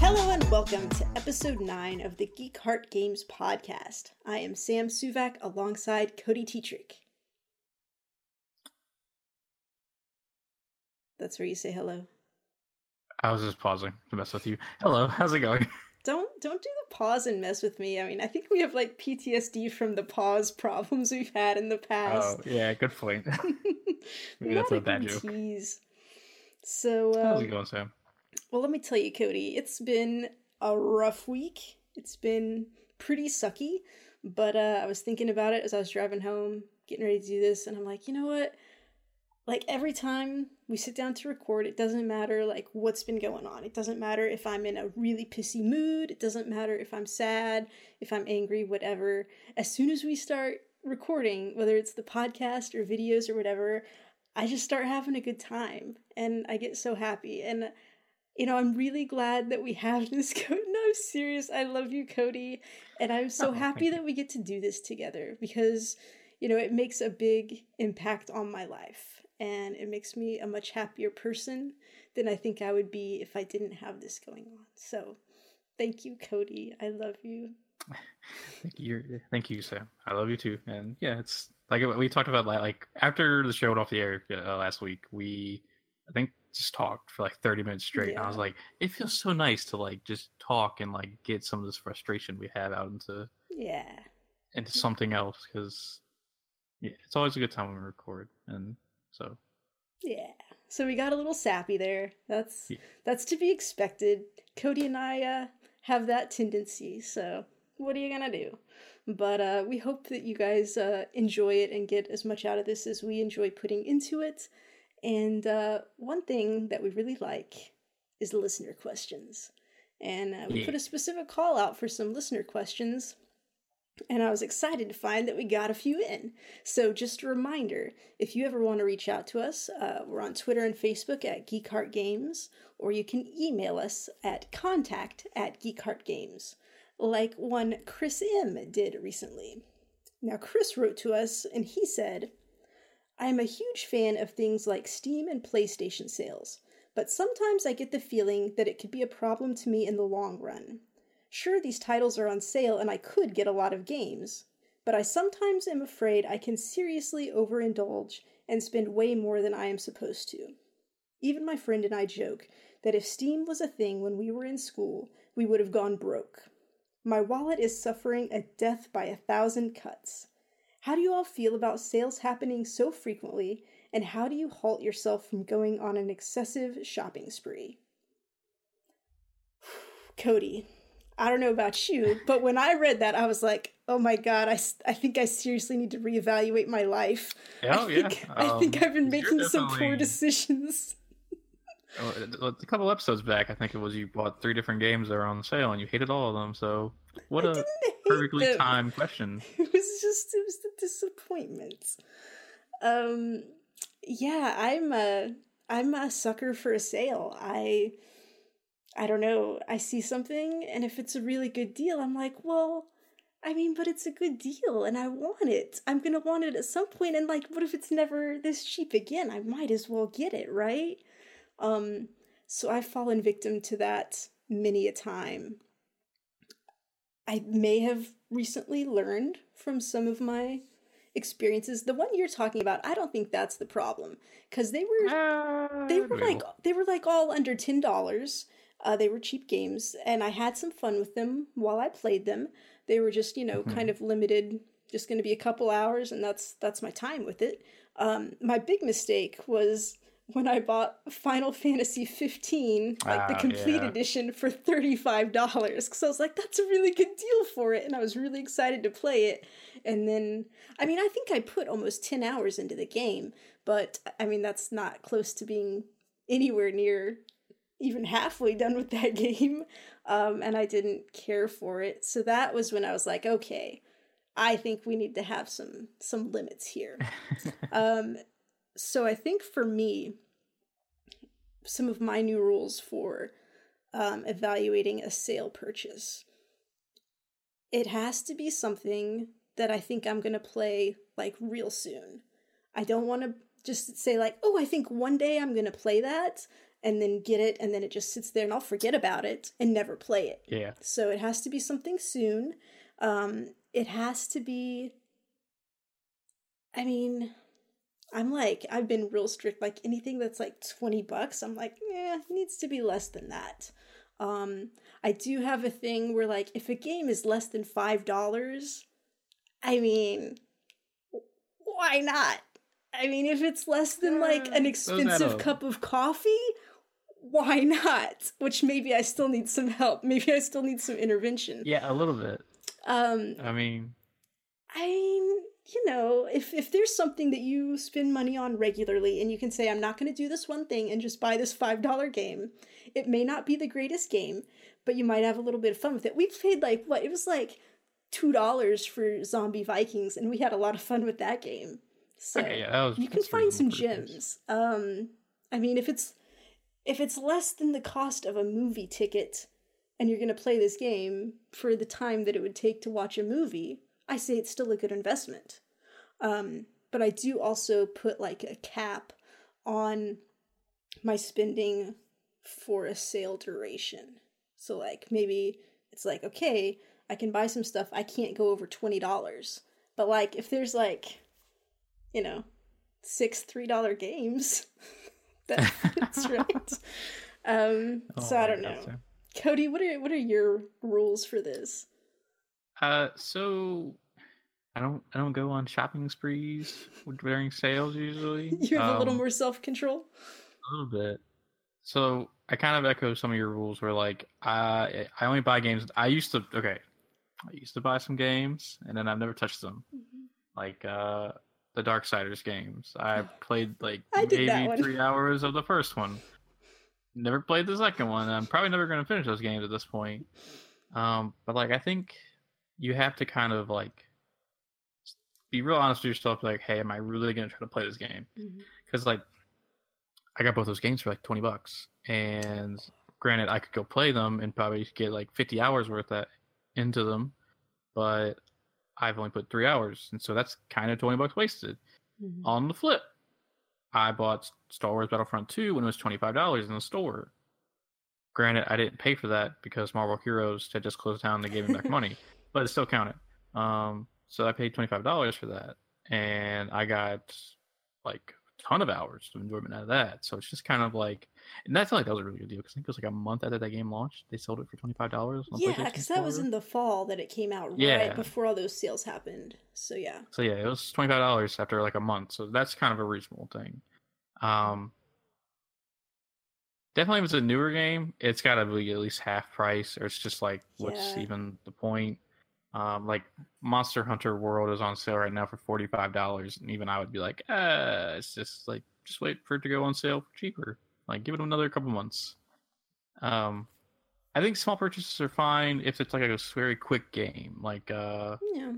Hello and welcome to episode 9 of the Geek Heart Games podcast. I am Sam Suvak alongside Cody Tetrick. That's where you say hello. I was just pausing to mess with you. Hello, how's it going? Don't don't do the pause and mess with me. I mean, I think we have like PTSD from the pause problems we've had in the past. Oh, yeah, good point. Maybe that's a bad joke. tease. So, How's it um, going, Sam? well, let me tell you, Cody, it's been a rough week. It's been pretty sucky, but uh, I was thinking about it as I was driving home, getting ready to do this, and I'm like, you know what? Like every time we sit down to record, it doesn't matter like what's been going on. It doesn't matter if I'm in a really pissy mood. It doesn't matter if I'm sad, if I'm angry, whatever. As soon as we start recording, whether it's the podcast or videos or whatever, I just start having a good time and I get so happy. And you know, I'm really glad that we have this. Co- no, I'm serious. I love you, Cody, and I'm so Oh, happy that we get to do this together because you know it makes a big impact on my life, and it makes me a much happier person than I think I would be if I didn't have this going on. So, thank you, Cody. I love you. Thank you, thank you, Sam. I love you too. And yeah, it's like we talked about like, after the show went off the air uh, last week. We I think just talked for like thirty minutes straight. And I was like, it feels so nice to like just talk and like get some of this frustration we have out into Yeah. into something else because yeah, it's always a good time when we record. And so Yeah. So we got a little sappy there. That's Yeah. that's to be expected. Cody and I uh, have that tendency. So what are you gonna do? But uh, we hope that you guys uh, enjoy it and get as much out of this as we enjoy putting into it. And uh, one thing that we really like is listener questions. And uh, we Yeah. put a specific call out for some listener questions. And I was excited to find that we got a few in. So, just a reminder if you ever want to reach out to us, uh, we're on Twitter and Facebook at Geek Heart Games, or you can email us at contact at Geek Heart Games, like one Chris M did recently. Now, Chris wrote to us and he said, I am a huge fan of things like Steam and PlayStation sales, but sometimes I get the feeling that it could be a problem to me in the long run. Sure, these titles are on sale and I could get a lot of games, but I sometimes am afraid I can seriously overindulge and spend way more than I am supposed to. Even my friend and I joke that if Steam was a thing when we were in school, we would have gone broke. My wallet is suffering a death by a thousand cuts. How do you all feel about sales happening so frequently, and how do you halt yourself from going on an excessive shopping spree? Cody, I don't know about you, but when I read that, I was like, oh my god, I, I think I seriously need to reevaluate my life. Oh, I yeah. think, I think Um, I've been making some poor decisions. Oh, a a couple episodes back, I think it was you bought three different games that were on sale and you hated all of them. So what I a perfectly them. timed question. it was just it was the disappointment um yeah i'm a i'm a sucker for a sale i i don't know i see something and if it's a really good deal i'm like well i mean but it's a good deal and i want it i'm gonna want it at some point and like what if it's never this cheap again i might as well get it right um so i've fallen victim to that many a time I may have recently learned from some of my experiences. The one you're talking about, I don't think that's the problem because they were Ah, they were like they were like all under ten dollars. Uh, they were cheap games, and I had some fun with them while I played them. They were just you know Mhm. kind of limited, just going to be a couple hours, and that's that's my time with it. Um, my big mistake was when I bought Final Fantasy 15, like the Ah, complete yeah. edition, for $35 because I was like, that's a really good deal for it. And I was really excited to play it. And then, I mean, I think I put almost 10 hours into the game, but I mean, that's not close to being anywhere near even halfway done with that game. Um, and I didn't care for it. So that was when I was like, okay, I think we need to have some some limits here. um, so I think for me, some of my new rules for um, evaluating a sale purchase, it has to be something that I think I'm going to play like real soon. I don't want to just say like, "Oh, I think one day I'm going to play that." And then get it, and then it just sits there, and I'll forget about it and never play it. Yeah. So it has to be something soon. Um, it has to be. I mean, I'm like, I've been real strict. Like anything that's like 20 bucks, I'm like, yeah, it needs to be less than that. Um, I do have a thing where like if a game is less than five dollars, I mean, why not? I mean, if it's less than like an expensive cup of coffee, why not? Which maybe I still need some help. Maybe I still need some intervention. Yeah, a little bit. Um, I mean, I mean, you know, if if there's something that you spend money on regularly and you can say I'm not going to do this one thing and just buy this $5 game, it may not be the greatest game, but you might have a little bit of fun with it. We paid like what? It was like $2 for Zombie Vikings and we had a lot of fun with that game. So okay, yeah, that was, you can find some gems. Um I mean, if it's if it's less than the cost of a movie ticket and you're going to play this game for the time that it would take to watch a movie, I say it's still a good investment. Um, but I do also put like a cap on my spending for a sale duration. So like maybe it's like okay, I can buy some stuff. I can't go over twenty dollars. But like if there's like, you know, six three dollar games, that's right. Um, oh, so I don't know. So. Cody, what are what are your rules for this? Uh, so I don't I don't go on shopping sprees during sales usually. You have um, a little um, more self control. A little bit. So I kind of echo some of your rules where like I I only buy games. I used to okay, I used to buy some games and then I've never touched them. Mm-hmm. Like uh the Darksiders games. I played like I maybe three hours of the first one. Never played the second one. I'm probably never going to finish those games at this point. Um, but like I think you have to kind of like be real honest with yourself. Like, hey, am I really going to try to play this game? Because mm-hmm. like I got both those games for like twenty bucks, and granted, I could go play them and probably get like fifty hours worth that into them, but I've only put three hours, and so that's kind of twenty bucks wasted. Mm-hmm. On the flip, I bought Star Wars Battlefront 2 when it was $25 in the store. Granted, I didn't pay for that because Marvel Heroes had just closed down and they gave me back money, but it still counted. Um, so I paid $25 for that, and I got like ton of hours of enjoyment out of that. So it's just kind of like, and that's like that was a really good deal because I think it was like a month after that game launched, they sold it for $25. yeah, because that was in the fall that it came out, right yeah. before all those sales happened. So yeah. So yeah, it was $25 after like a month. So that's kind of a reasonable thing. Um, definitely, if it's a newer game, it's got to be at least half price, or it's just like, what's yeah. even the point? Um, like Monster Hunter World is on sale right now for forty five dollars, and even I would be like, uh, it's just like just wait for it to go on sale for cheaper. Like give it another couple months. Um, I think small purchases are fine if it's like a very quick game. Like uh, yeah,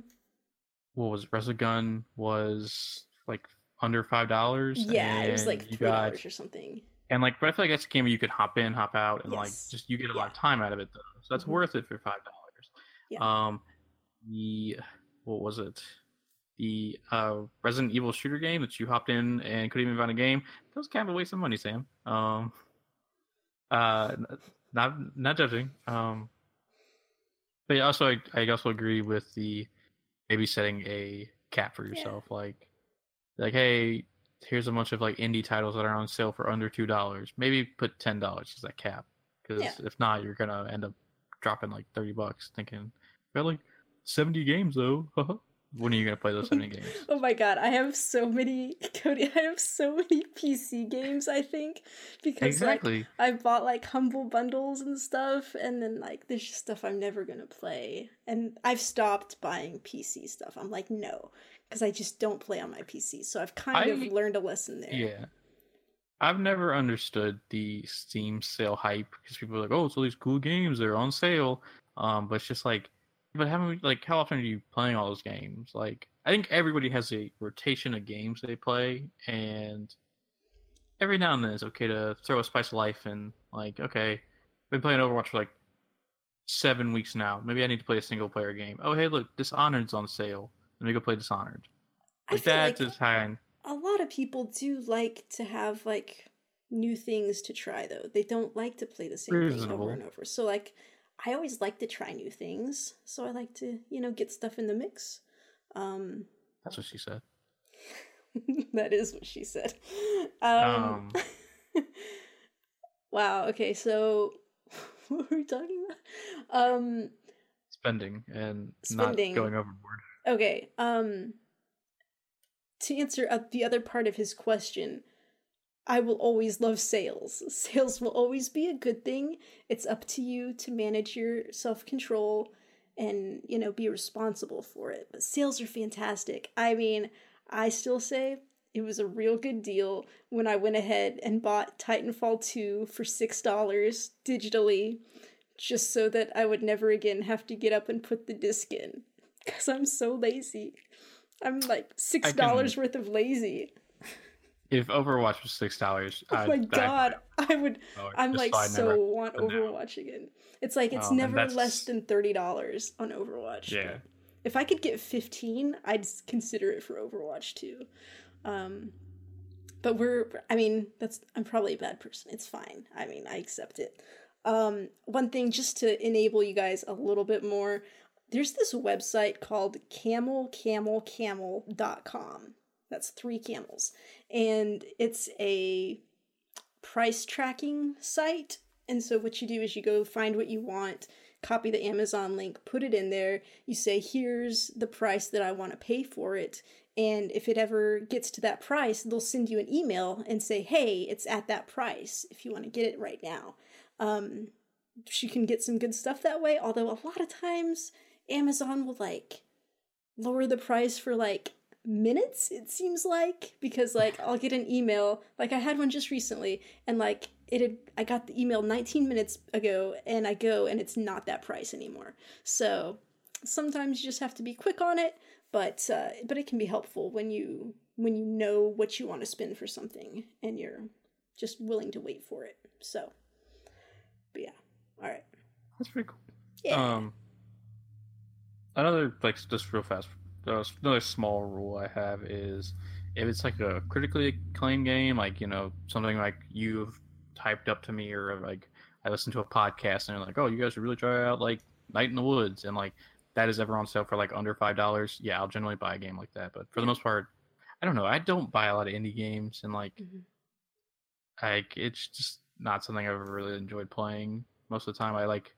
what was Resogun was like under five dollars. Yeah, it was like three dollars or something. And like, but I feel like that's a game where you could hop in, hop out, and yes. like just you get a yeah. lot of time out of it though. So that's mm-hmm. worth it for five dollars. Yeah. Um, the what was it? The uh, Resident Evil shooter game that you hopped in and couldn't even find a game. That was kind of a waste of money, Sam. Um, uh, not not judging. Um, but yeah, also I, I also agree with the maybe setting a cap for yourself, yeah. like like hey, here's a bunch of like indie titles that are on sale for under two dollars. Maybe put ten dollars as that cap, because yeah. if not, you're gonna end up dropping like thirty bucks, thinking really 70 games though. when are you gonna play those 70 games? oh my god, I have so many Cody, I have so many PC games, I think. Because exactly. like, I bought like humble bundles and stuff, and then like there's just stuff I'm never gonna play. And I've stopped buying PC stuff. I'm like, no, because I just don't play on my PC. So I've kind I, of learned a lesson there. Yeah. I've never understood the Steam sale hype because people are like, oh, it's all these cool games, they're on sale. Um, but it's just like but how like how often are you playing all those games? Like, I think everybody has a rotation of games they play, and every now and then it's okay to throw a spice of life in. Like, okay, I've been playing Overwatch for like seven weeks now. Maybe I need to play a single player game. Oh, hey, look, Dishonored's on sale. Let me go play Dishonored. Like that like, is a lot of people do like to have like new things to try though. They don't like to play the same thing over and over. So like I always like to try new things. So I like to, you know, get stuff in the mix. Um That's what she said. that is what she said. Um, Um, wow, okay, so what were we talking about? Um spending and Spending. not going overboard. Okay. Um to answer the other part of his question, I will always love sales. Sales will always be a good thing. It's up to you to manage your self-control and, you know, be responsible for it. But sales are fantastic. I mean, I still say it was a real good deal when I went ahead and bought Titanfall 2 for $6 digitally just so that I would never again have to get up and put the disc in because I'm so lazy. I'm like six dollars worth of lazy. If Overwatch was six dollars, Oh my god, I would. I'm like so want but now- Overwatch again. It's like it's Um, never less than thirty dollars on Overwatch. Yeah. If I could get fifteen, I'd consider it for Overwatch too. Um, but we're. I mean, that's. I'm probably a bad person. It's fine. I mean, I accept it. Um, one thing just to enable you guys a little bit more. There's this website called camelcamelcamel.com. That's three camels. And it's a price tracking site. And so what you do is you go find what you want, copy the Amazon link, put it in there. You say, here's the price that I want to pay for it. And if it ever gets to that price, they'll send you an email and say, hey, it's at that price if you want to get it right now. Um, you can get some good stuff that way. Although a lot of times Amazon will like lower the price for like minutes it seems like because like I'll get an email like I had one just recently and like it had I got the email 19 minutes ago and I go and it's not that price anymore. So sometimes you just have to be quick on it, but uh but it can be helpful when you when you know what you want to spend for something and you're just willing to wait for it. So but yeah. All right. That's pretty cool. Yeah. Um, another like just real fast, another small rule I have is if it's like a critically acclaimed game, like you know something like you've typed up to me, or like I listened to a podcast and they're like, oh, you guys should really try out like Night in the Woods, and like that is ever on sale for like under five dollars. Yeah, I'll generally buy a game like that, but for the most part, I don't know. I don't buy a lot of indie games, and like Mhm. like it's just not something I've ever really enjoyed playing. Most of the time, I like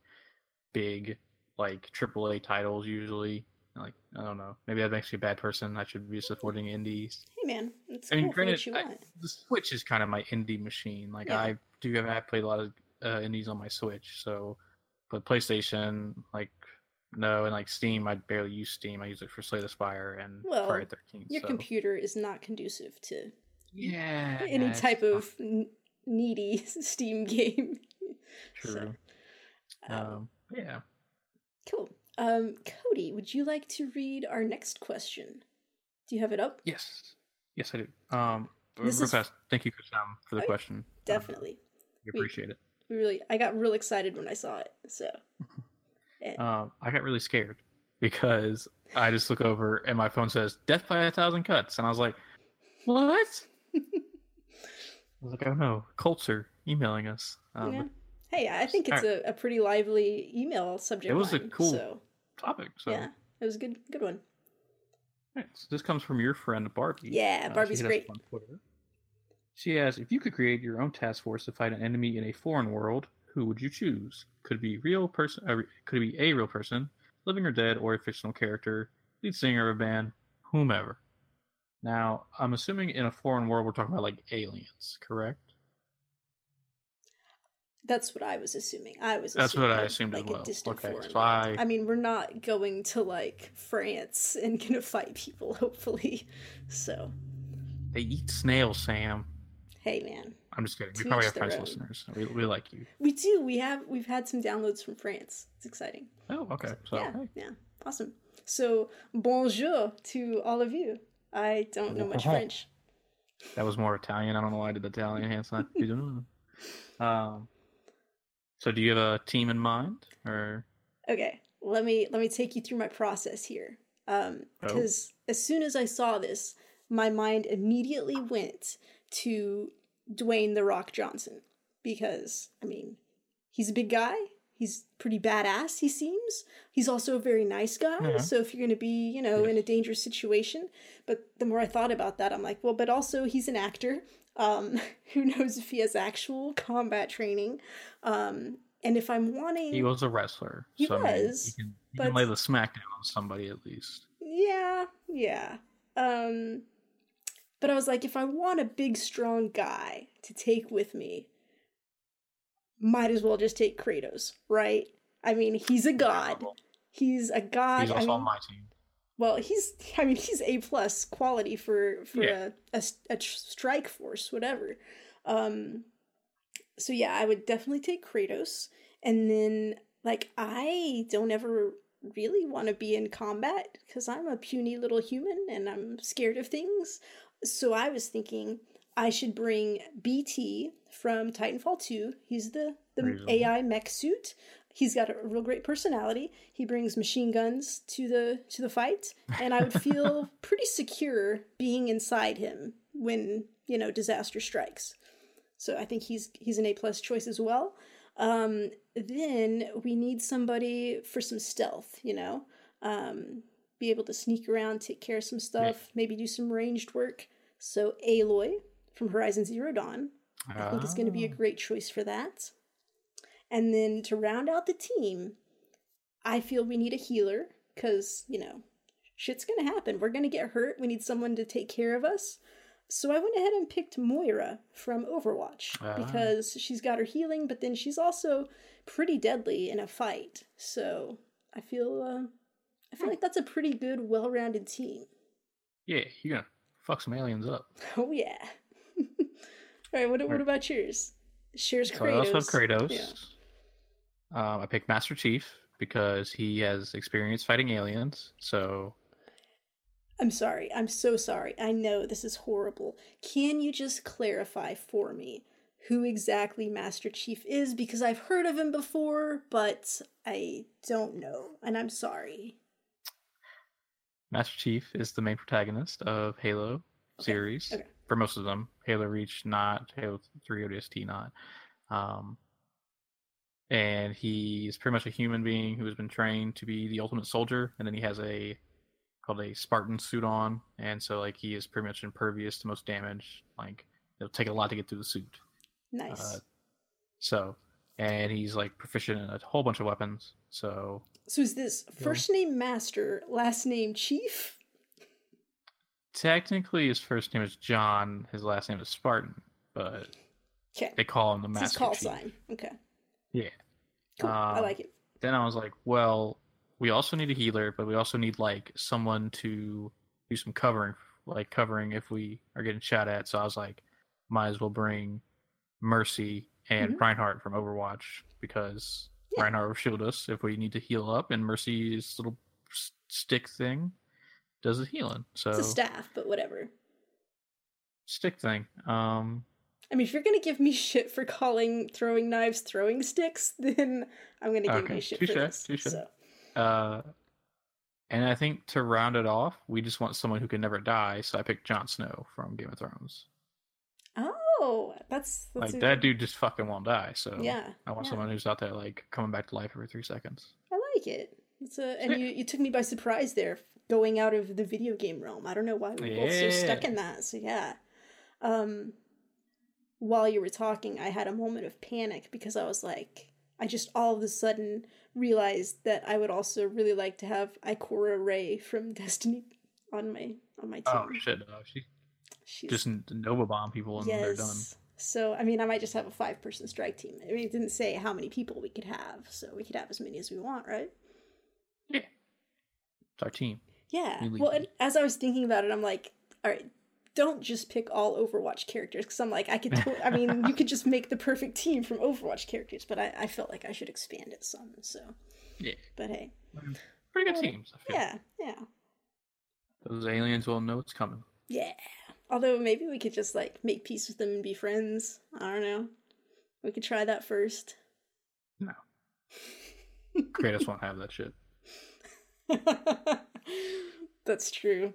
big like AAA titles usually. Like I don't know, maybe that makes me a bad person. I should be supporting indies. Hey man, it's I mean, cool granted, what you I- The Switch is kind of my indie machine. Like Yeah. I do have I played a lot of uh, indies on my Switch. So, but PlayStation, like no, and like Steam, I barely use Steam. I use it for Slay the Spire and Well, Friday Thirteenth. Your so. computer is not conducive to yeah, any type not of n- needy Steam game. So, true. um, um, yeah. cool. Um, Cody, would you like to read our next question? Do you have it up? Yes. Yes, I do. Um, This real is- fast. Thank you, Sam, for the Oh, question. Um, Definitely. we appreciate it. We really, I got real excited when I saw it. So, yeah. Um, I got really scared because I just look over and my phone says "death by a thousand cuts," and I was like, "What?" I was like, "Oh no, cults are emailing us." Um, yeah. Hey, I think it's a, a pretty lively email subject. It was a cool So, topic. So, yeah, it was a good, good one. Alright, so this comes from your friend Barbie. Yeah, Uh, Barbie's us great. up on Twitter. She asks, if you could create your own task force to fight an enemy in a foreign world, who would you choose? Could it be real person? Uh, could it be a real person, living or dead, or a fictional character, lead singer of a band, whomever? Now, I'm assuming in a foreign world we're talking about like aliens, correct? That's what I was assuming. I was. That's what I assumed as like, a well. distant Okay, foreign so. I- I mean, we're not going to like France and gonna fight people. Hopefully, so They eat snails, Sam. hey, man, I'm just kidding. We probably have French own. listeners. We, we like you. we do. We have we've had some downloads from France. It's exciting. Oh, okay. So, yeah, hey. yeah, awesome. So bonjour to all of you. I don't know much French. That was more Italian. I don't know why I did the Italian hand sign. You don't know. um, so do you have a team in mind, or Okay, let me let me take you through my process here. Um, Oh. because as soon as I saw this, my mind immediately went to Dwayne the Rock Johnson because I mean, he's a big guy. He's pretty badass, he seems. He's also a very nice guy. Yeah. So if you're going to be, you know, in a dangerous situation, but the more I thought about that, I'm like, well, but also he's an actor. Um, who knows if he has actual combat training? Um, and if I'm wanting, He was a wrestler. He so, I mean, was, he can, he can lay the smackdown on somebody at least. yeah, yeah. Um, but I was like, if I want a big, strong guy to take with me, might as well just take Kratos, right? I mean, he's a god. He's a god. He's I also mean, on my team. Well, he's. I mean, he's a plus quality for for Yeah. a, a a tr- strike force, whatever. Um, so yeah, I would definitely take Kratos, and then like I don't ever really want to be in combat because I'm a puny little human and I'm scared of things. So I was thinking I should bring BT from Titanfall 2. He's the the Reasonable. AI mech suit. He's got a real great personality. He brings machine guns to the to the fight, and I would feel pretty secure being inside him when you know disaster strikes. So I think he's he's an A plus choice as well. Um, then we need somebody for some stealth, you know, um, be able to sneak around, take care of some stuff, maybe do some ranged work. So Aloy from Horizon Zero Dawn, I think is going to be a Ah. great choice for that. And then to round out the team, I feel we need a healer because, you know, shit's going to happen. We're going to get hurt. We need someone to take care of us. So I went ahead and picked Moira from Overwatch Ah. because she's got her healing, but then she's also pretty deadly in a fight. So I feel uh, I feel like that's a pretty good, well-rounded team. Yeah, you're gonna fuck some aliens up. Oh yeah. All right. What what about yours? Shares Kratos. I also have Kratos. Yeah. Um, I picked Master Chief because he has experience fighting aliens. So I'm sorry. I'm so sorry. I know this is horrible. Can you just clarify for me who exactly Master Chief is? Because I've heard of him before, but I don't know. And I'm sorry. Master Chief is the main protagonist of Halo series okay. for most of them. Halo Reach, not Halo Three ODST, not. Um, and he's pretty much a human being who has been trained to be the ultimate soldier, and then he has a called a Spartan suit on, and so like he is pretty much impervious to most damage. Like it'll take a lot to get through the suit. Nice. Uh, So, and he's like proficient in a whole bunch of weapons. So so is this first name Master, last name Chief? technically his first name is John, his last name is Spartan, but Okay. they call him the It's his Master call Chief. sign. Okay. Yeah. Cool. I Um, like it. Then I was like, well, we also need a healer, but we also need like someone to do some covering, like covering if we are getting shot at. So I was like, might as well bring Mercy and Mhm. Reinhardt from Overwatch because Yeah. Reinhardt will shield us if we need to heal up, and Mercy's little stick thing does the healing. So It's a staff, but whatever. stick thing. Um, I mean, if you're gonna give me shit for calling throwing knives throwing sticks, then I'm gonna give Okay, you shit touche, for this. touche. So uh, and I think to round it off, we just want someone who can never die. So I picked Jon Snow from Game of Thrones. Oh, that's, that's like a- that dude just fucking won't die. So Yeah, I want yeah. someone who's out there like coming back to life every three seconds. I like it. It's a and Yeah. you you took me by surprise there, going out of the video game realm. I don't know why we're both so stuck in that. So yeah. Um, while you were talking, I had a moment of panic because I was like, I just all of a sudden realized that I would also really like to have Ikora Rey from Destiny on my on my oh, team. Oh shit! No, she She's just Nova bomb people and they're done. So I mean, I might just have a five person strike team. I mean, it didn't say how many people we could have, so we could have as many as we want, right? Yeah, it's our team. Yeah. Well, and as I was thinking about it, I'm like, all right, don't just pick all Overwatch characters because I'm like, I could. I mean, you could just make the perfect team from Overwatch characters, but I, I felt like I should expand it some. So, Yeah, but hey, pretty good Well, teams. I feel. yeah, yeah, those aliens will know it's coming. yeah. Although maybe we could just like make peace with them and be friends. I don't know. We could try that first. No, Kratos won't have that shit. That's true.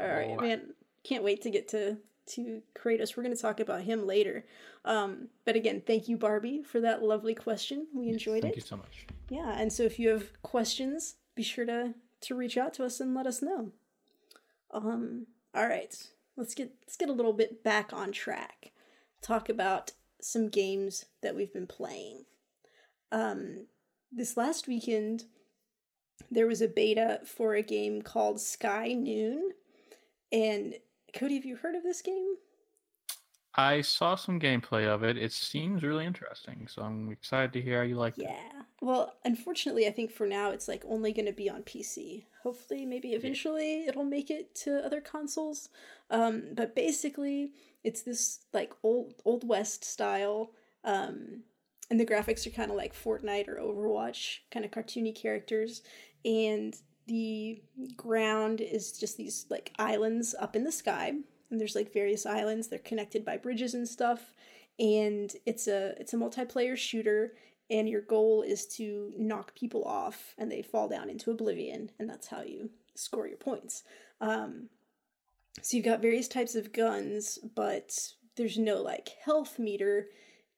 All right, Oh. man. Can't wait to get to to Kratos. We're going to talk about him later. Um, but again, thank you, Barbie, for that lovely question. We enjoyed Thank it. Thank you so much. Yeah, and so if you have questions, be sure to to reach out to us and let us know. Um, all right, let's get let's get a little bit back on track. Talk about some games that we've been playing. Um, this last weekend, there was a beta for a game called Sky Noon, and Cody, have you heard of this game? I saw some gameplay of it. It seems really interesting, so I'm excited to hear how you like it. Yeah. Well, unfortunately, I think for now it's like only going to be on PC. Hopefully, maybe eventually it'll make it to other consoles. Um, but basically, it's this like old old west style, um, and the graphics are kind of like Fortnite or Overwatch, kind of cartoony characters, and the ground is just these like islands up in the sky and there's like various islands they're connected by bridges and stuff and it's a it's a multiplayer shooter and your goal is to knock people off and they fall down into oblivion and that's how you score your points. Um, so you've got various types of guns but there's no like health meter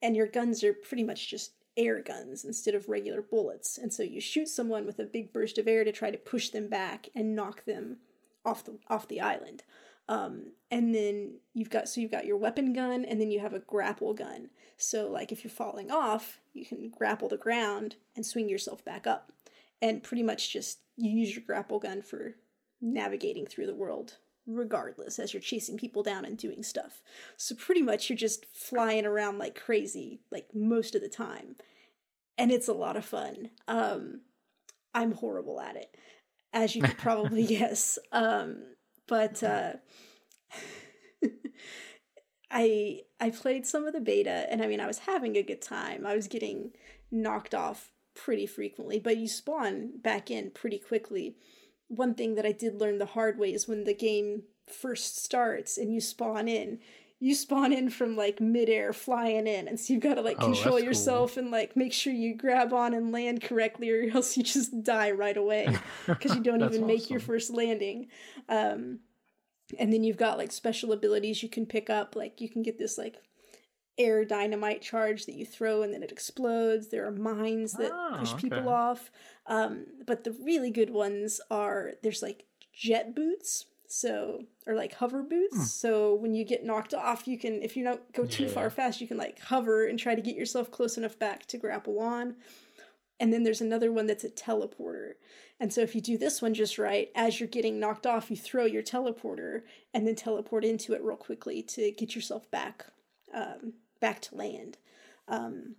and your guns are pretty much just air guns instead of regular bullets. And so you shoot someone with a big burst of air to try to push them back and knock them off the off the island. Um, and then you've got so you've got your weapon gun and then you have a grapple gun. So like if you're falling off, you can grapple the ground and swing yourself back up. And pretty much just you use your grapple gun for navigating through the world regardless as you're chasing people down and doing stuff. So pretty much you're just flying around like crazy like most of the time. And it's a lot of fun. Um I'm horrible at it as you could probably guess. Um but uh I I played some of the beta and I mean I was having a good time. I was getting knocked off pretty frequently, but you spawn back in pretty quickly one thing that I did learn the hard way is when the game first starts and you spawn in, you spawn in from like midair flying in, and so you've got to like Oh, control that's yourself cool. and like make sure you grab on and land correctly, or else you just die right away because you don't even make your first landing. Um, and then you've got like special abilities you can pick up, like you can get this like air dynamite charge that you throw and then it explodes. There are mines that Oh, push people okay. off. Um, but the really good ones are there's like jet boots, so or like hover boots. Hmm. So when you get knocked off, you can if you don't go too Yeah. far fast, you can like hover and try to get yourself close enough back to grapple on. And then there's another one that's a teleporter. And so if you do this one just right, as you're getting knocked off, you throw your teleporter and then teleport into it real quickly to get yourself back um, back to land. Um,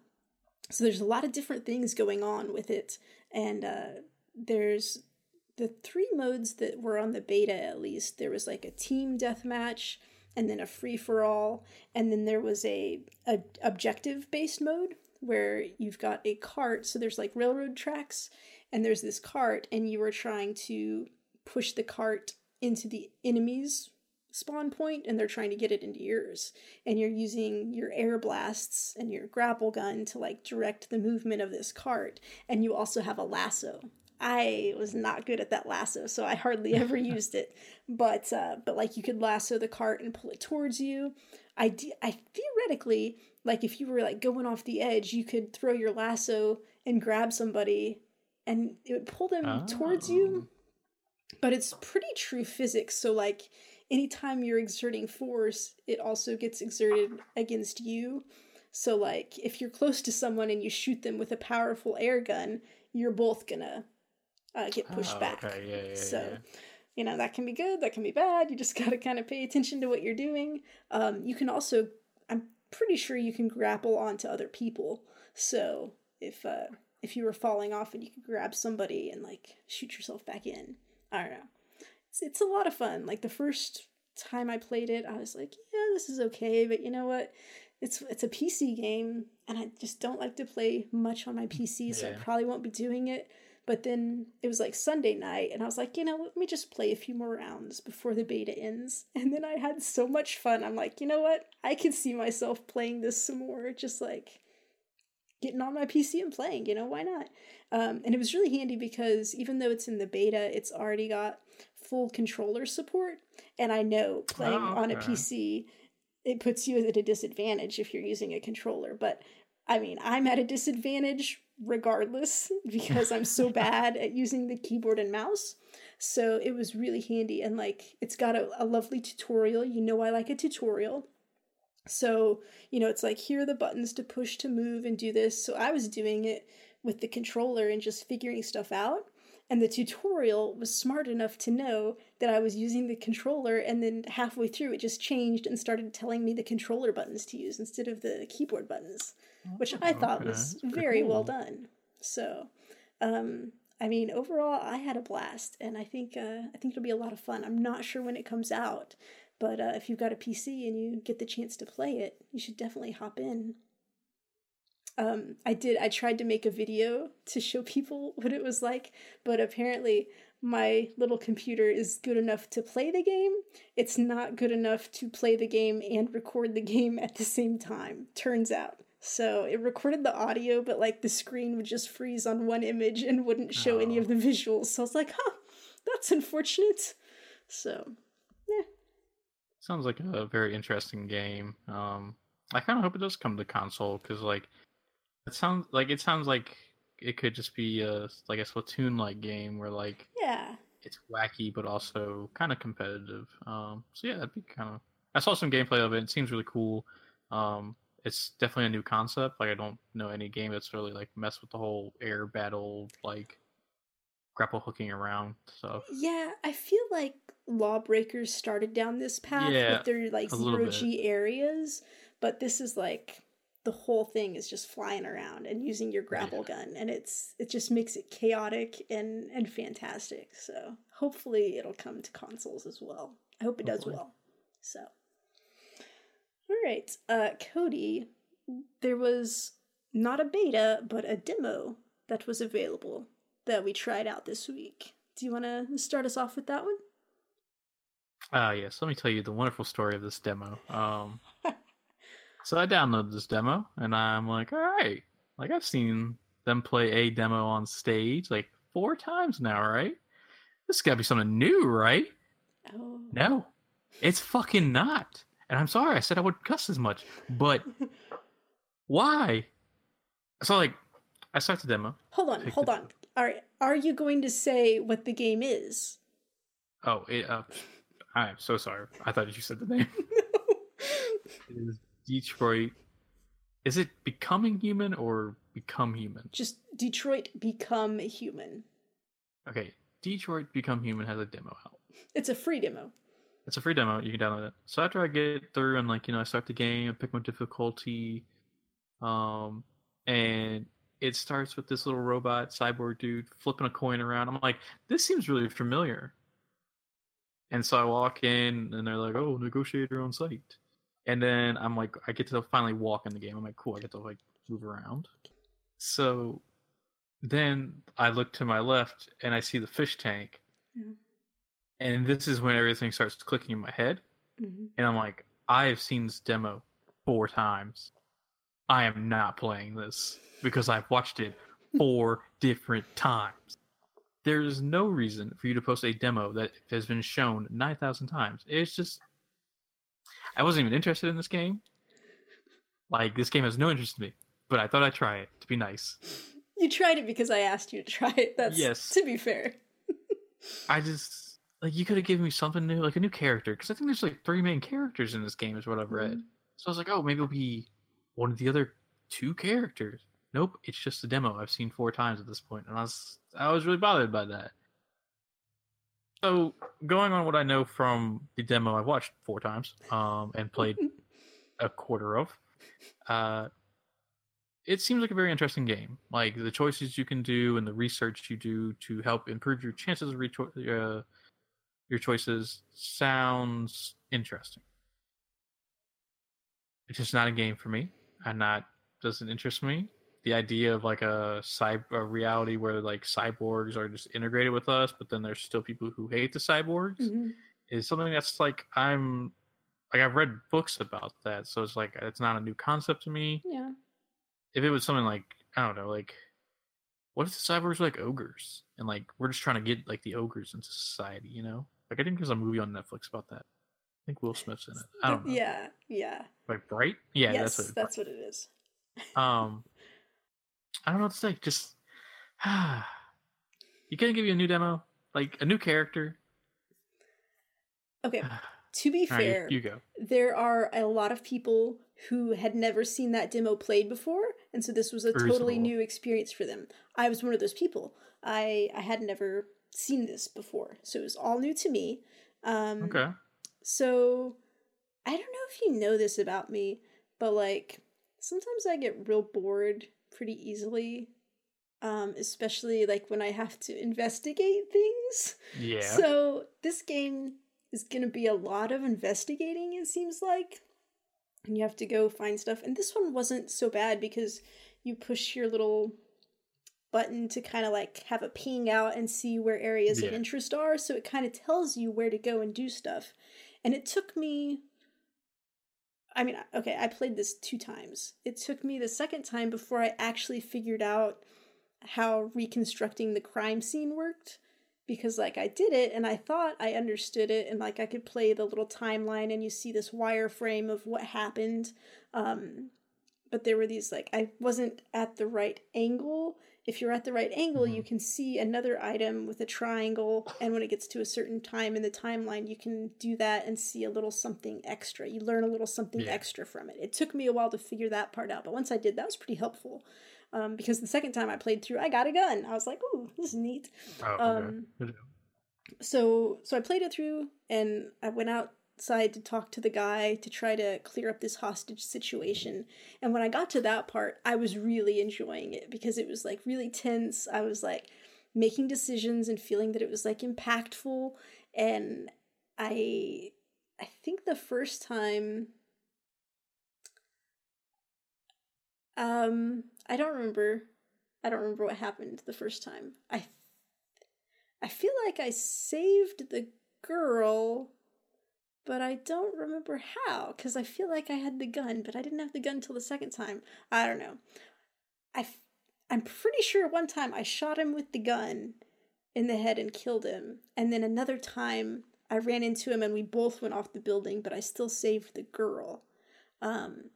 so there's a lot of different things going on with it, and uh, there's the three modes that were on the beta at least. There was like a team deathmatch, and then a free for all, and then there was a, a objective based mode where you've got a cart. So there's like railroad tracks, and there's this cart, and you are trying to push the cart into the enemy's spawn point and they're trying to get it into yours. And you're using your air blasts and your grapple gun to like direct the movement of this cart. And you also have a lasso. I was not good at that lasso so i hardly ever used it. But uh but like you could lasso the cart and pull it towards you. I de- i theoretically like if you were like going off the edge you could throw your lasso and grab somebody and it would pull them towards you. But it's pretty true physics. So like anytime you're exerting force it also gets exerted against you. So like if you're close to someone and you shoot them with a powerful air gun you're both gonna uh, get pushed Oh, back. Okay, yeah, yeah, so yeah. you know that can be good that can be bad. You just gotta kind of pay attention to what you're doing. Um, you can also i'm pretty sure you can grapple onto other people. So if uh if you were falling off and you could grab somebody and like shoot yourself back in i don't know it's, it's a lot of fun like the first time i played it i was like yeah this is okay but you know what it's it's a pc game and i just don't like to play much on my pc so i probably won't be doing it but then it was like Sunday night, and I was like, you know, let me just play a few more rounds before the beta ends. And then I had so much fun. I'm like, you know what? I can see myself playing this some more, just like getting on my PC and playing, you know, why not? Um, and it was really handy because even though it's in the beta, it's already got full controller support, and I know playing Oh, on a. PC it puts you at a disadvantage if you're using a controller. But I mean, I'm at a disadvantage regardless because I'm so bad at using the keyboard and mouse. So it was really handy, and like it's got a, a lovely tutorial. You know, I like a tutorial. So, you know, it's like here are the buttons to push to move and do this. So I was doing it with the controller and just figuring stuff out. And the tutorial was smart enough to know that I was using the controller, and then halfway through it just changed and started telling me the controller buttons to use instead of the keyboard buttons, which I thought Okay, was that's very well done. So, um, I mean, overall, I had a blast, and I think uh, I think it'll be a lot of fun. I'm not sure when it comes out, but uh, if you've got a PC and you get the chance to play it, you should definitely hop in. Um, I did. I tried to make a video to show people what it was like, but apparently my little computer is good enough to play the game. It's not good enough to play the game and record the game at the same time. Turns out. So it recorded the audio, but like the screen would just freeze on one image and wouldn't show any Oh. of the visuals. So I was like, huh, that's unfortunate. So yeah. Sounds like a very interesting game. Um, I kind of hope it does come to console because, like, it sounds like it sounds like it could just be a like a Splatoon like game where like yeah, it's wacky but also kind of competitive. Um, so yeah, that'd be kind of. I saw some gameplay of it. It seems really cool. Um, it's definitely a new concept. Like I don't know any game that's really like messed with the whole air battle like grapple hooking around stuff. Yeah, I feel like Lawbreakers started down this path Yeah, with their like zero G areas, but this is like the whole thing is just flying around and using your grapple gun, and it's it just makes it chaotic and and fantastic. So hopefully it'll come to consoles as well. I hope it does well. So, all right, uh, Cody, there was not a beta but a demo that was available that we tried out this week. Do you want to start us off with that one? Ah, yes. Let me tell you the wonderful story of this demo. Um, so I downloaded this demo, and I'm like, all right. Like I've seen them play a demo on stage like four times now, right? This got to be something new, right? Oh. No, it's fucking not. And I'm sorry, I said I would cuss as much, but why? So like, I start the demo. Hold on, hold the- on. Are are you going to say what the game is? Oh, it, uh, I'm so sorry. I thought you said the name. It is Detroit. Is it becoming human or become human? Just Detroit become human. Okay, Detroit Become Human has a demo out. It's a free demo. It's a free demo. You can download it. So after I get through and like you know I start the game, I pick my difficulty, um, and it starts with this little robot cyborg dude flipping a coin around. I'm like, this seems really familiar. And so I walk in, and they're like, "Oh, negotiator on site." And then I'm like, I get to finally walk in the game. I'm like, cool. I get to like move around. So then I look to my left, and I see the fish tank. Yeah. And this is when everything starts clicking in my head. hmm And I'm like, I have seen this demo four times. I am not playing this because I've watched it four different times. There is no reason for you to post a demo that has been shown 9,000 times. It's just. I wasn't even interested in this game. Like, this game has no interest in me, but I thought I'd try it to be nice. You tried it because I asked you to try it. That's Yes. to be fair. I just. Like, you could have given me something new, like a new character, because I think there's like three main characters in this game, is what I've read. Mhm. So I was like, oh, maybe it'll be one of the other two characters. Nope, it's just a demo I've seen four times at this point, and I was I was really bothered by that. So going on what I know from the demo I watched four times, um, and played a quarter of, uh, it seems like a very interesting game. Like the choices you can do and the research you do to help improve your chances of recho- uh, your choices sounds interesting. It's just not a game for me. I'm not doesn't interest me. The idea of like a cyber a reality where like cyborgs are just integrated with us, but then there's still people who hate the cyborgs Mhm. is something that's like I'm like I've read books about that, so it's like it's not a new concept to me. Yeah. If it was something like I don't know, like what if the cyborgs were like ogres and like we're just trying to get like the ogres into society, you know? Like I think there's a movie on Netflix about that. I think Will Smith's in it. I don't know. Yeah, yeah. Like Bright? Yeah, yes, that's what. that's what it is. Um, I don't know what to say. Just you can't give you a new demo, like a new character. Okay. To be All right, you- fair, go. there are a lot of people who had never seen that demo played before, and so this was a totally new experience for them. I was one of those people. I I had never seen this before, so it was all new to me. Um, Okay. So I don't know if you know this about me, but like sometimes I get real bored pretty easily. Um, especially like when I have to investigate things. Yeah. So this game is gonna be a lot of investigating, it seems like. And you have to go find stuff. And this one wasn't so bad because you push your little button to kind of like have a ping out and see where areas of interest are. So it kind of tells you where to go and do stuff. And it took me. I mean, okay, I played this two times. It took me the second time before I actually figured out how reconstructing the crime scene worked because like I did it and I thought I understood it and like I could play the little timeline and you see this wireframe of what happened um but there were these like I wasn't at the right angle if you're at the right angle you can see another item with a triangle and when it gets to a certain time in the timeline you can do that and see a little something extra. You learn a little something Yeah. extra from it. It took me a while to figure that part out but once I did that was pretty helpful um, because the second time I played through I got a gun. I was like ooh this is neat. Oh, okay. um, so so I played it through and I went outside to talk to the guy to try to clear up this hostage situation. And when I got to that part, I was really enjoying it because it was like really tense. I was like making decisions and feeling that it was like impactful and I I think the first time um I don't remember I don't remember what happened the first time. I I feel like I saved the girl, but I don't remember how because I feel like I had the gun, but I didn't have the gun till the second time. I don't know. I f- I'm pretty sure one time I shot him with the gun in the head and killed him, and then another time I ran into him and we both went off the building, but I still saved the girl. Um,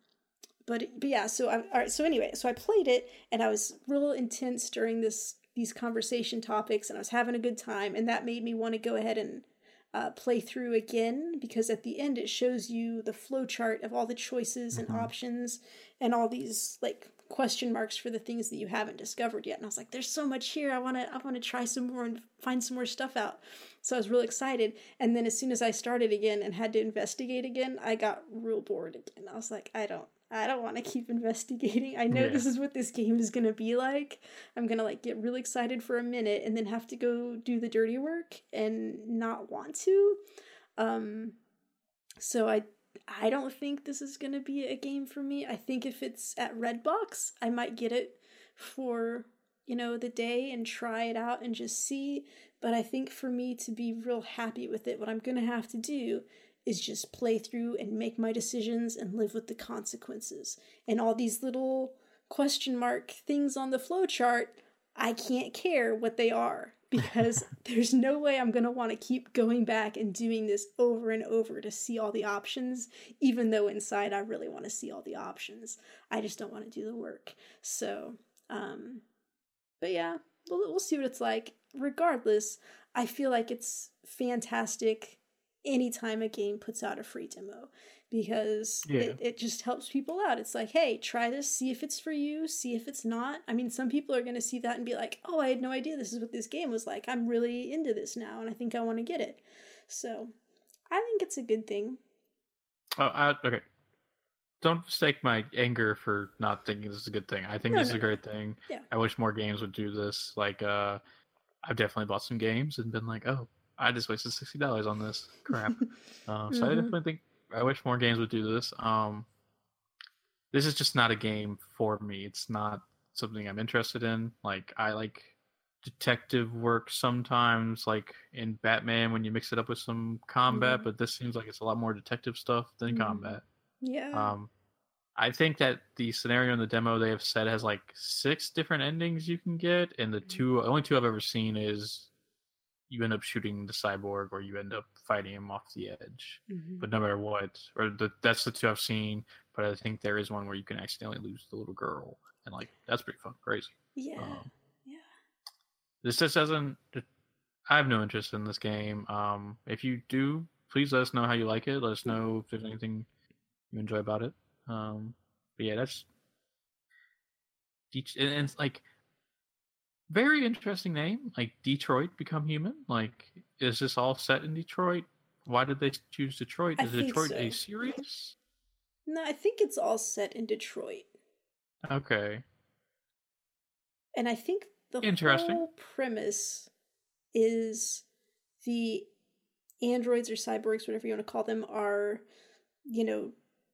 but but yeah, so I all right. So anyway, so I played it and I was real intense during this these conversation topics, and I was having a good time, and that made me want to go ahead and uh, play through again because at the end it shows you the flow chart of all the choices and Mhm. options and all these like question marks for the things that you haven't discovered yet. And i was like there's so much here. I want to i want to try some more and find some more stuff out. So i was real excited. And then as soon as i started again and had to investigate again i got real bored again. I was like i don't i don't want to keep investigating. I know Yeah. this is what this game is going to be like. I'm going to like get really excited for a minute and then have to go do the dirty work and not want to. Um so i i don't think this is going to be a game for me. I think if it's at redbox i might get it for you know the day and try it out and just see. But i think for me to be real happy with it what i'm going to have to do is just play through and make my decisions and live with the consequences. And all these little question mark things on the flow chart i can't care what they are because there's no way i'm going to want to keep going back and doing this over and over to see all the options even though inside i really want to see all the options. I just don't want to do the work. So um but yeah we'll, we'll see what it's like. Regardless i feel like it's fantastic anytime a game puts out a free demo because Yeah. it, it just helps people out it's like hey try this see if it's for you see if it's not i mean some people are going to see that and be like oh i had no idea this is what this game was like i'm really into this now and i think i want to get it so i think it's a good thing Oh, I, okay. Don't mistake my anger for not thinking this is a good thing. I think No, this no, is a no. great thing. Yeah. I wish more games would do this. Like, uh, I've definitely bought some games and been like, oh, I just wasted sixty dollars on this crap. um, so I Mhm. definitely think I wish more games would do this. Um, this is just not a game for me. It's not something I'm interested in. Like, I like detective work sometimes, like in Batman when you mix it up with some combat. Yeah. But this seems like it's a lot more detective stuff than Mhm. combat. yeah Um, I think that the scenario in the demo they have said has like six different endings you can get, and the Mhm. two only two I've ever seen is you end up shooting the cyborg or you end up fighting him off the edge. Mhm. But no matter what, or the, that's the two I've seen. But I think there is one where you can accidentally lose the little girl, and like that's pretty fun, crazy. Yeah. Um, yeah. this just doesn't. I have no interest in this game. Um, if you do, please let us know how you like it. Let us know if there's anything you enjoy about it. Um, but yeah, that's and, and it's like very interesting name. Like Detroit Become Human. Like, is this all set in Detroit? Why did they choose Detroit? Is Detroit a series? No, I think it's all set in Detroit. Okay. And I think the Interesting. whole premise is the androids or cyborgs, whatever you want to call them, are, you know,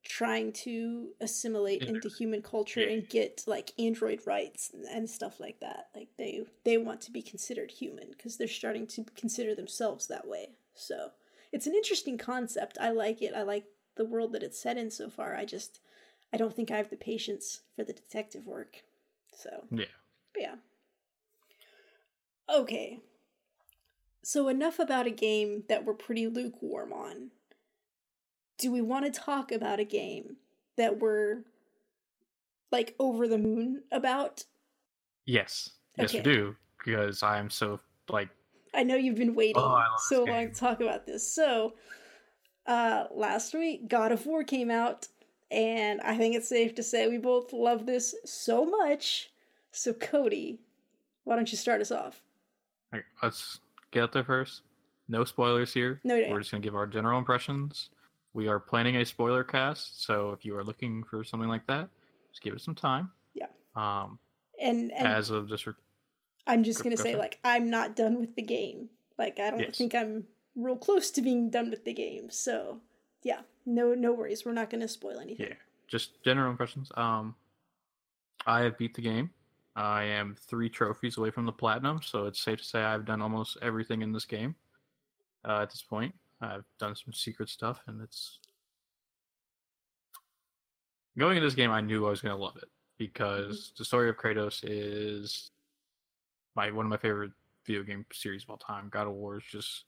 trying to assimilate into human culture and get like android rights and, stuff like that. Like they they want to be considered human because they're starting to consider themselves that way. So it's an interesting concept. I like it. I like the world that it's set in so far. I just I don't think I have the patience for the detective work. So Yeah. but yeah. Okay. So enough about a game that we're pretty lukewarm on. Do we want to talk about a game that we're like over the moon about? Yes. Yes, Okay. we do. Because I'm so like I know you've been waiting Oh, so long to talk about this. So, uh, last week, God of War came out, and I think it's safe to say we both love this so much. So, Cody, why don't you start us off? Okay, let's get out there first. No spoilers here. No, no. We're just gonna give our general impressions. We are planning a spoiler cast, so if you are looking for something like that, just give it some time. Yeah. Um, And and as of this, re- I'm just gonna go say, like, I'm not done with the game. Like, I don't Yes. think I'm real close to being done with the game. So, yeah, no, no worries. We're not gonna spoil anything. yeah, just general impressions. Um, I have beat the game. I am three trophies away from the platinum, so it's safe to say I've done almost everything in this game. Uh, at this point, I've done some secret stuff, and it's going into this game. I knew I was going to love it because the story of Kratos is my one of my favorite video game series of all time. God of War is just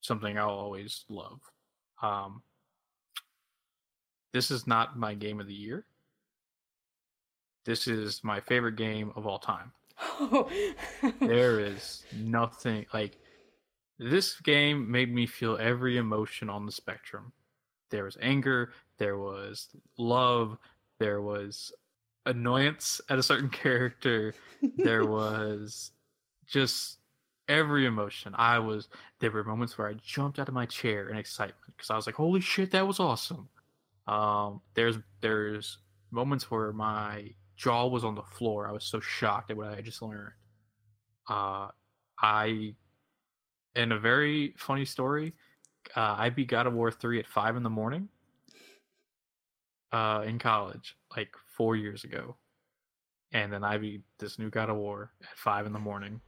something I'll always love. Um, this is not my game of the year. This is my favorite game of all time. There is nothing like this game made me feel every emotion on the spectrum. There was anger, there was love, there was annoyance at a certain character, there was just every emotion. I was there were moments where I jumped out of my chair in excitement because I was like, "Holy shit, that was awesome!" Um, there's there's moments where my jaw was on the floor. I was so shocked at what I had just learned. Uh, I, in a very funny story, uh, I beat God of War three at five in the morning. Uh, in college, like four years ago, and then I beat this new God of War at five in the morning.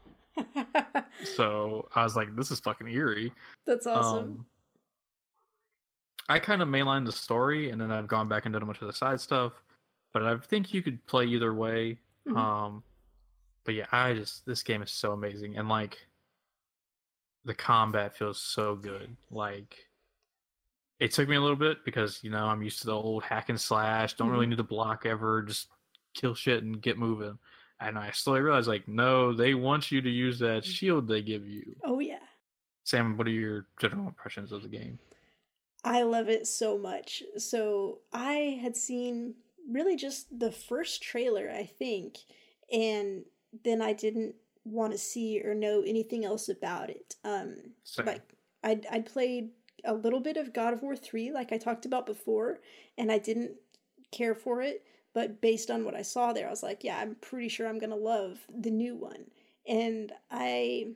So I was like, "This is fucking eerie." That's awesome. Um, I kind of mainline the story, and then I've gone back and done a bunch of the side stuff. But I think you could play either way. Mhm. Um, but yeah, I just this game is so amazing, and like the combat feels so good. Like it took me a little bit because you know I'm used to the old hack and slash. Don't really Mhm. need to block ever. Just kill shit and get moving. And I slowly realized, like, no, they want you to use that shield they give you. oh yeah. Sam, what are your general impressions of the game? I love it so much. So I had seen really just the first trailer, I think, and then I didn't want to see or know anything else about it. Um, Same. like I'd I'd played a little bit of God of War three, like I talked about before, and I didn't care for it. But based on what I saw there, I was like, yeah, I'm pretty sure I'm gonna love the new one. And I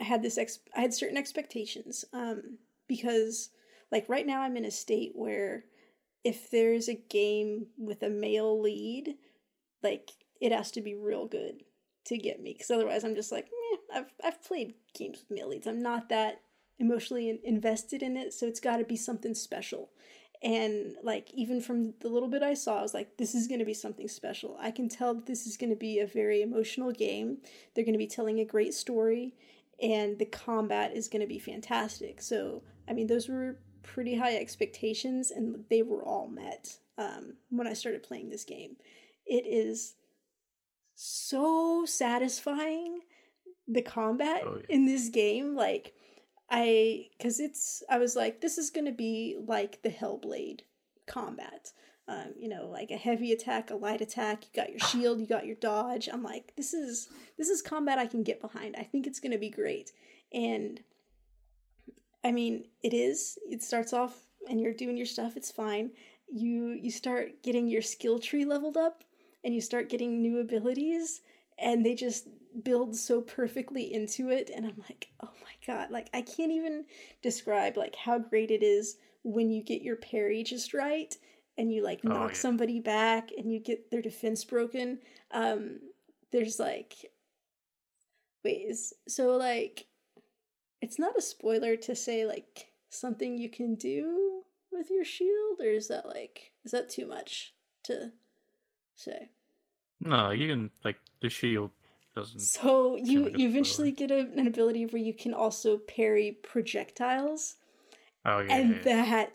I had this ex I had certain expectations um because like right now I'm in a state where if there's a game with a male lead like it has to be real good to get me cuz otherwise I'm just like Meh, I've I've played games with male leads I'm not that emotionally in- invested in it so it's got to be something special and like even from the little bit I saw I was like this is going to be something special I can tell that this is going to be a very emotional game they're going to be telling a great story and the combat is going to be fantastic. So, I mean, those were pretty high expectations, and they were all met um, when I started playing this game. It is so satisfying the combat Oh, yeah. in this game like i because it's i was like this is gonna be like the hellblade combat. Um, you know like a heavy attack a light attack you got your shield you got your dodge. I'm like this is this is combat i can get behind. I think it's gonna be great. And i mean it is it starts off and you're doing your stuff it's fine. You you start getting your skill tree leveled up and you start getting new abilities and they just build so perfectly into it and i'm like oh my god like i can't even describe like how great it is when you get your parry just right and you like Oh, knock yeah. somebody back and you get their defense broken. Um there's like ways. So like it's not a spoiler to say like something you can do with your shield or is that like is that too much to say No, you can like the shield doesn't. So you much of a you eventually get a, an ability where you can also parry projectiles, Oh yeah. and yeah, yeah. that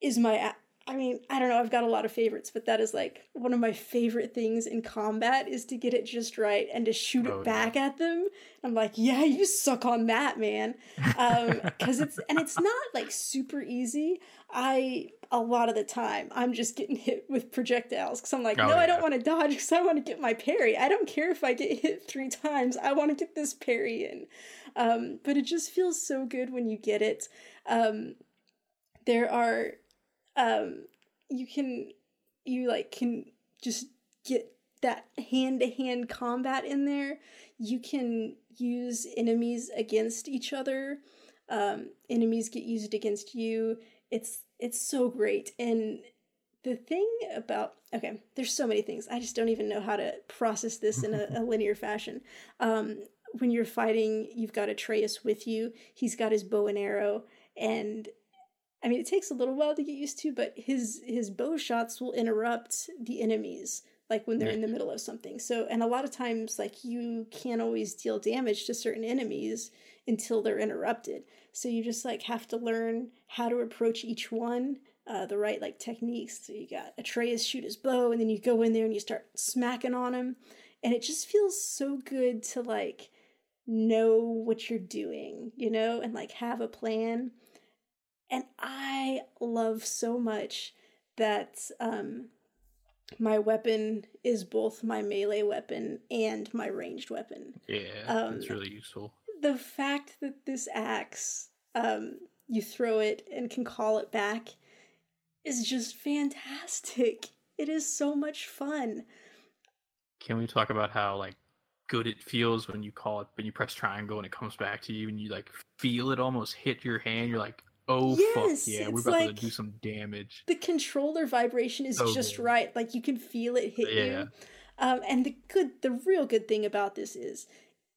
is my. I mean, I don't know. I've got a lot of favorites, but that is like one of my favorite things in combat is to get it just right and to shoot Oh, it back at them. I'm like, yeah, you suck on that, man. Um, because it's and it's not like super easy. I a lot of the time I'm just getting hit with projectiles because I'm like, Oh, no, I don't want to dodge because I want to get my parry. I don't care if I get hit three times. I want to get this parry in. Um, but it just feels so good when you get it. Um, there are, um, you can, you like can just get that hand to hand combat in there. You can use enemies against each other. Um, enemies get used against you. It's it's so great. And the thing about okay, there's so many things. I just don't even know how to process this in a, a linear fashion. Um, when you're fighting, you've got Atreus with you. He's got his bow and arrow, and I mean, it takes a little while to get used to, but his his bow shots will interrupt the enemies, like when they're in the middle of something. So, and a lot of times, like you can't always deal damage to certain enemies until they're interrupted. So you just like have to learn how to approach each one, uh, the right like techniques. So you got Atreus shoot his bow, and then you go in there and you start smacking on him, and it just feels so good to like know what you're doing, you know, and like have a plan. And I love so much that um my weapon is both my melee weapon and my ranged weapon. yeah, um, it's really useful. The fact that this axe um you throw it and can call it back is just fantastic. It is so much fun. Can we talk about how like good it feels when you call it when you press triangle and it comes back to you and you like feel it almost hit your hand? You're like, oh Yes, fuck yeah, we're about like- to do some damage. the controller vibration is So just good. right like you can feel it hit Yeah. you um, and the good the real good thing about this is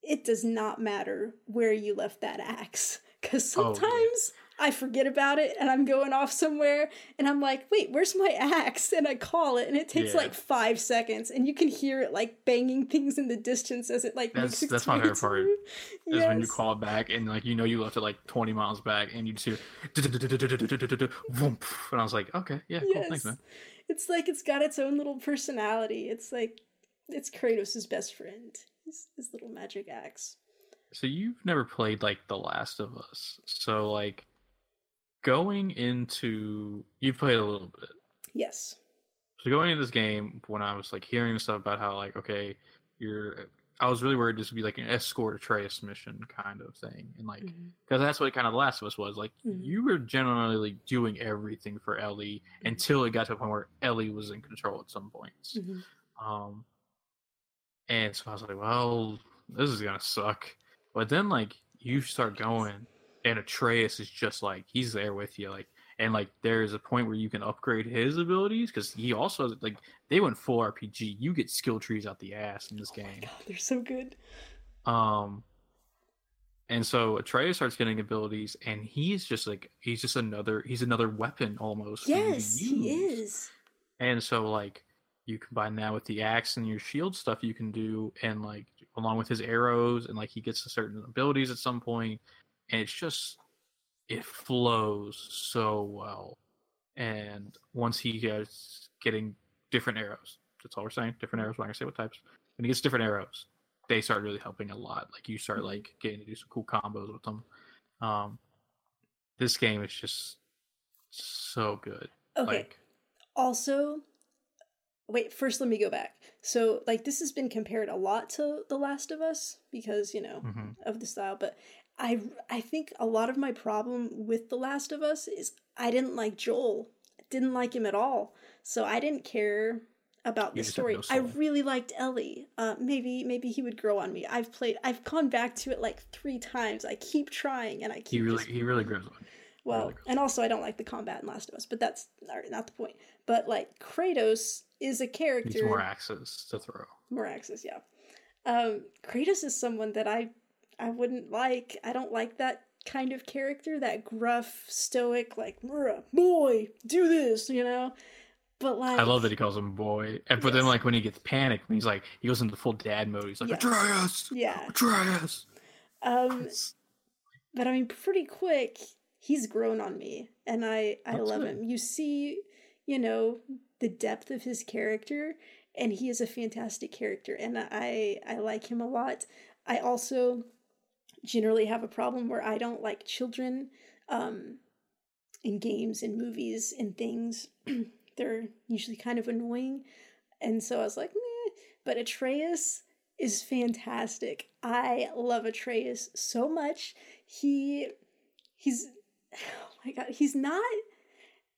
it does not matter where you left that axe because Oh, yeah. sometimes i forget about it and i'm going off somewhere and i'm like wait where's my axe and i call it and it takes Yeah. like five seconds and you can hear it like banging things in the distance as it like That's- makes that's my favorite part, you. Is when you call back and like you know you left it like 20 miles back and you just hear and I was like, okay, yeah, cool, thanks, man. It's like it's got its own little personality. It's like it's Kratos' best friend. His, his little magic axe. So you've never played like The Last of Us. So like going into you played a little bit. Yes. So going into this game, when I was like hearing stuff about how like okay, you're, I was really worried this would be like an escort Atreus mission kind of thing, and like because that's what kind of The Last of Us was. Like Mhm. you were generally like, doing everything for Ellie until it got to a point where Ellie was in control at some points. Mhm. Um, and so I was like, well, this is gonna suck. But then like you start going, and Atreus is just like he's there with you, like, and like there's a point where you can upgrade his abilities because he also like they went full RPG. You get skill trees out the ass in this Oh game. god, they're so good. Um, and so Atreus starts getting abilities, and he's just like he's just another he's another weapon almost. for you to Yes, he is. And so like you combine that with the axe and your shield stuff you can do and like along with his arrows, and like he gets to certain abilities at some point, and it's just it flows so well. And once he gets getting different arrows, that's all we're saying. Different arrows. We're not gonna say what types. When he gets different arrows, they start really helping a lot. Like you start like getting to do some cool combos with them. Um, this game is just so good. Okay. Like Also, wait, first let me go back. So, like, this has been compared a lot to The Last of Us because, you know, mhm. of the style, but I I think a lot of my problem with The Last of Us is I didn't like Joel. Didn't like him at all. So I didn't care about You the story. no I really liked Ellie. Uh, maybe maybe he would grow on me. I've played. I've gone back to it like three times. I keep trying, and I keep he really just he really grows on. you. well, really and also I don't like the combat in Last of Us, but that's not the point. But like Kratos is a character. Needs more axes to throw. More axes, yeah. Um, Kratos is someone that I I wouldn't like. I don't like that kind of character, that gruff, stoic, like "Bruh, boy, do this, you know. But like, I love that he calls him boy. And but then like when he gets panicked, when he's like he goes into full dad mode, he's like Yeah. Atreus, Yeah. Atreus. Um, but I mean, pretty quick, he's grown on me, and I I That's love him. You see, you know, the depth of his character, and he is a fantastic character, and I I like him a lot. I also generally have a problem where I don't like children um, in games and movies and things. They're usually kind of annoying, and so I was like, meh. But Atreus is fantastic. I love Atreus so much. He he's oh my god, he's not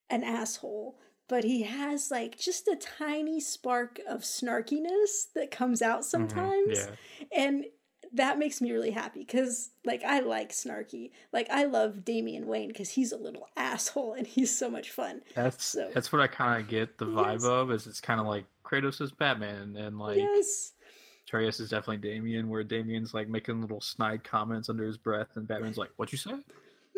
an asshole, but he has like just a tiny spark of snarkiness that comes out Mhm, sometimes. Yeah. And that makes me really happy because like I like snarky. Like I love Damian Wayne because he's a little asshole and he's so much fun. That's So- that's what I kind of get the vibe Yes. of. Is it's kind of like Kratos is Batman, and like yes. Atreus is definitely Damian, where Damian's like making little snide comments under his breath, and Batman's like, "What'd you say?"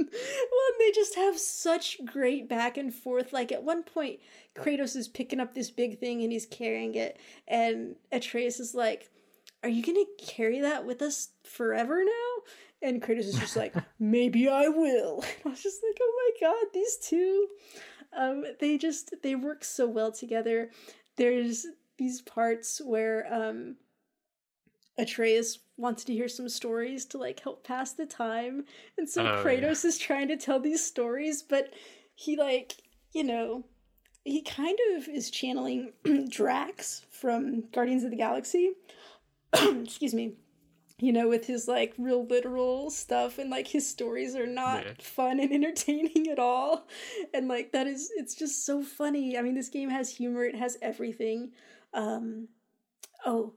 Well, and they just have such great back and forth. Like at one point, Kratos is picking up this big thing and he's carrying it, and Atreus is like, "Are you gonna carry that with us forever now?" And Kratos is just like, "Maybe I will." And I was just like, "Oh my god, these two, um, they just they work so well together." There's these parts where um Atreus wants to hear some stories to like help pass the time. And so Oh, yeah. Kratos is trying to tell these stories, but he like, you know, he kind of is channeling Drax from Guardians of the Galaxy. Excuse me. You know, with his like real literal stuff and like his stories are not Yeah. fun and entertaining at all. And like that is it's just so funny. I mean, this game has humor, it has everything. Um oh,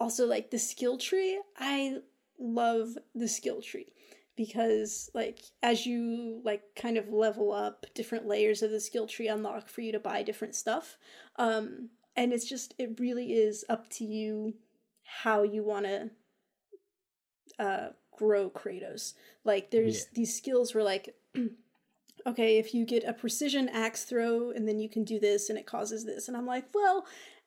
also like the skill tree i love the skill tree because like as you like kind of level up different layers of the skill tree unlock for you to buy different stuff um and it's just it really is up to you how you want to uh grow kratos like there's Yeah. these skills where like okay if you get a precision axe throw and then you can do this and it causes this and i'm like well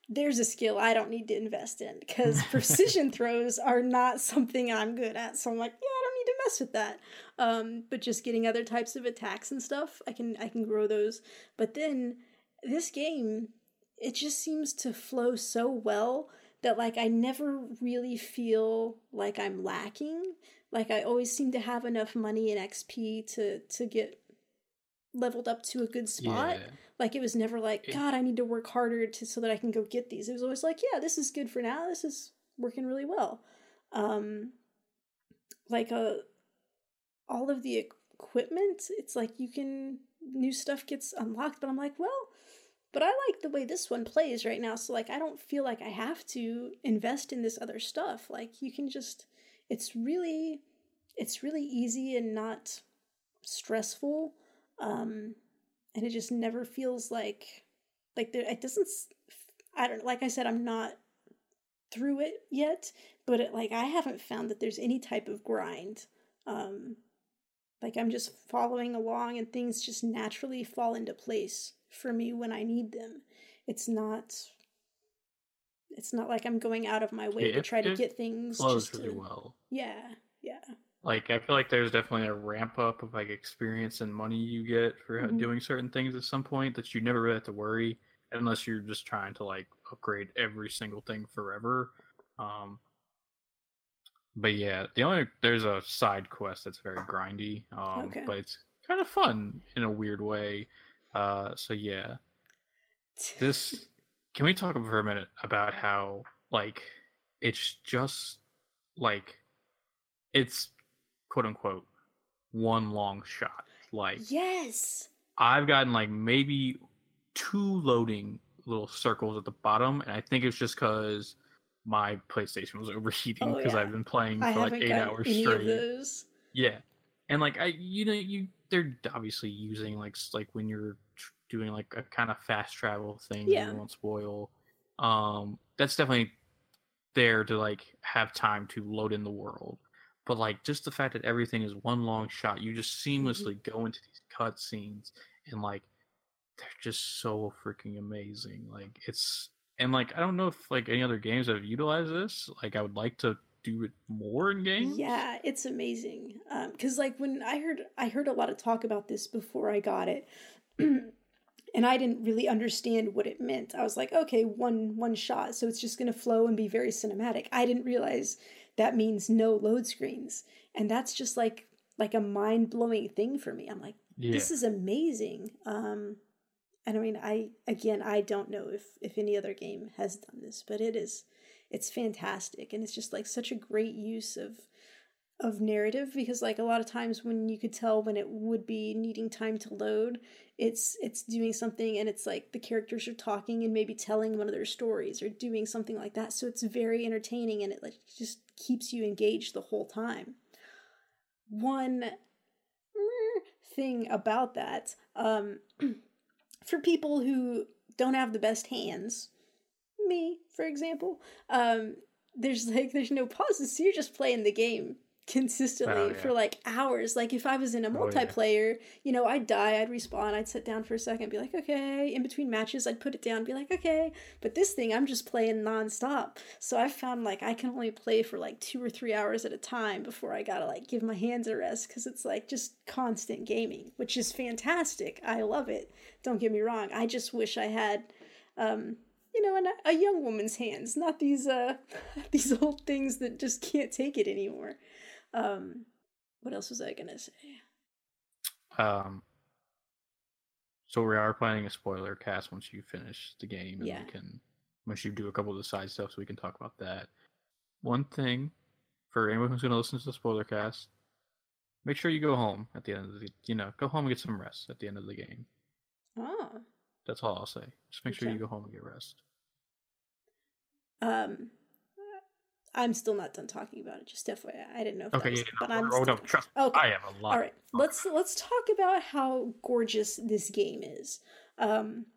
there's a skill I don't need to invest in because precision throws are not something I'm good at. So I'm like, yeah, I don't need to mess with that. Um, but just getting other types of attacks and stuff, I can I can grow those. But then this game, it just seems to flow so well that like I never really feel like I'm lacking. Like I always seem to have enough money and XP to to get leveled up to a good spot. Yeah. Like it was never like, It- God, I need to work harder to so that I can go get these. It was always like, yeah, this is good for now. This is working really well. Um like a all of the equipment, it's like you can new stuff gets unlocked, but I'm like, well, but I like the way this one plays right now, so like I don't feel like I have to invest in this other stuff. Like you can just it's really it's really easy and not stressful. Um and it just never feels like like there it doesn't i don't like i said i'm not through it yet but it, like i haven't found that there's any type of grind um like i'm just following along and things just naturally fall into place for me when i need them it's not it's not like I'm going out of my way Yeah, to it- try to get things. flows Just really to, well. Yeah, yeah. Like I feel like there's definitely a ramp up of like experience and money you get for Mhm. doing certain things at some point that you never really have to worry unless you're just trying to like upgrade every single thing forever. Um but yeah, the only there's a side quest that's very grindy, um, Okay. but it's kind of fun in a weird way. Uh, so yeah, this can we talk for a minute about how like it's just like it's quote unquote one long shot like yes. i've gotten like maybe two loading little circles at the bottom and i think it's just because my playstation was overheating Oh, because yeah. i've been playing I for like eight hours straight yeah, and like I, you know, you they're obviously using like like when you're tr- doing like a kind of fast travel thing. Yeah. you won't spoil. Um, that's definitely there to like have time to load in the world. But like just the fact that everything is one long shot, you just Mm-hmm. seamlessly go into these cut scenes and like they're just so freaking amazing. Like it's and like I don't know if like any other games have utilized this. Like I would like to do it more in games. Yeah, it's amazing. Um, because like when I heard I heard a lot of talk about this before I got it, and I didn't really understand what it meant. I was like, okay, one one shot, so it's just gonna flow and be very cinematic. I didn't realize that means no load screens, and that's just like like a mind blowing thing for me. I'm like, yeah. this is amazing. Um, and I mean, I again, I don't know if if any other game has done this, but it is, it's fantastic, and it's just like such a great use of of narrative because like a lot of times when you could tell when it would be needing time to load it's it's doing something and it's like the characters are talking and maybe telling one of their stories or doing something like that. So it's very entertaining and it like just keeps you engaged the whole time. One thing about that um for people who don't have the best hands me for example um there's like there's no pauses. So you're just playing the game consistently Oh, yeah. for like hours. Like if i was in a Oh, yeah. multiplayer you know i'd die i'd respawn i'd sit down for a second be like okay. In between matches i'd put it down be like okay. But this thing i'm just playing nonstop. So i found like i can only play for like two or three hours at a time before i gotta like give my hands a rest because it's like just constant gaming which is fantastic. I love it. Don't get me wrong. I just wish i had um you know, an, a young woman's hands, not these uh these old things that just can't take it anymore. Um, what else was I gonna say? Um, so we are planning a spoiler cast once you finish the game, and Yeah. we can once you do a couple of the side stuff, so we can talk about that. One thing for anyone who's going to listen to the spoiler cast, make sure you go home at the end of the, you know, go home and get some rest at the end of the game. Oh, That's all I'll say. Just make sure you go home and get rest. um, I'm still not done talking about it. Just FYI, I didn't know if Okay, that was, but I'm oh, still no, trust Okay. I have a lot. All right, let's let's talk about how gorgeous this game is. Um,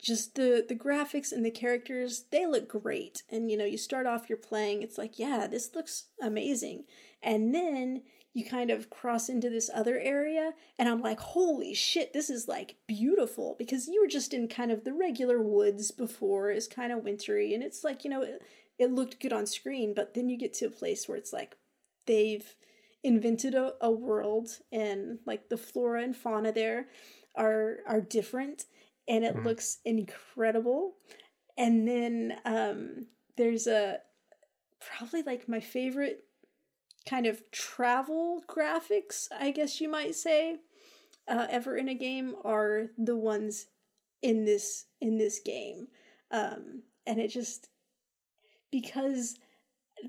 just the the graphics and the characters, they look great. And you know, you start off you're playing, it's like, yeah, this looks amazing. And then you kind of cross into this other area and I'm like, "Holy shit, this is like beautiful." Because you were just in kind of the regular woods before, it's kind of wintry and it's like, you know, it, looked good on screen, but then you get to a place where it's like they've invented a, a world and like the flora and fauna there are are different and it Mhm. looks incredible and then um there's a probably like my favorite kind of travel graphics i guess you might say uh, ever in a game are the ones in this in this game um and it just because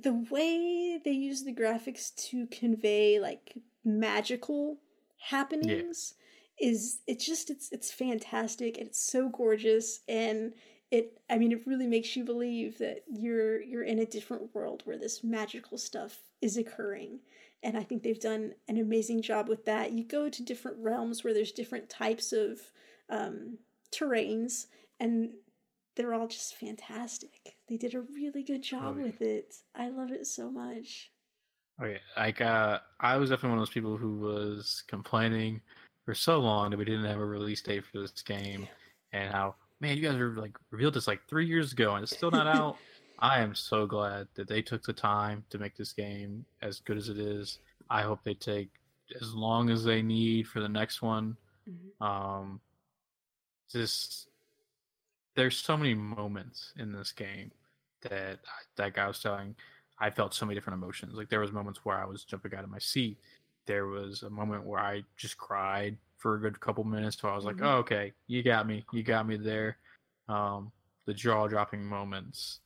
the way they use the graphics to convey like magical happenings is it's just it's it's fantastic and it's so gorgeous and it i mean it really makes you believe that you're you're in a different world where this magical stuff is occurring. And i think they've done an amazing job with that. You go to different realms where there's different types of um terrains and they're all just fantastic they did a really good job Oh, yeah. with it i love it so much Okay, like uh, I was definitely one of those people who was complaining for so long that we didn't have a release date for this game, and how man, you guys are like revealed this like three years ago and it's still not out. I am so glad that they took the time to make this game as good as it is. I hope they take as long as they need for the next one. Mhm. Um, just there's so many moments in this game that that guy was telling. I felt so many different emotions. Like there was moments where I was jumping out of my seat. There was a moment where I just cried for a good couple minutes. So I was like, Mhm. "Oh, okay, you got me. You got me there." Um, the jaw dropping moments,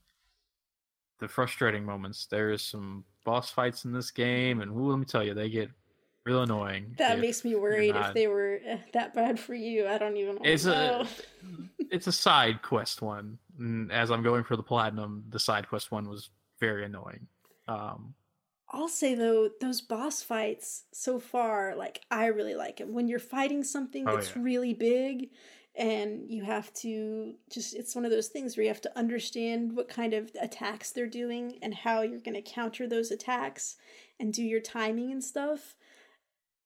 the frustrating moments. There is some boss fights in this game, and ooh, let me tell you, they get real annoying. That makes me worried if they were eh, that bad for you. I don't even It's know. a it's a side quest one. And as I'm going for the platinum, the side quest one was very annoying. Um, I'll say though, those boss fights so far, like I really like them. When you're fighting something Oh, that's yeah. really big, and you have to just—it's one of those things where you have to understand what kind of attacks they're doing and how you're going to counter those attacks and do your timing and stuff.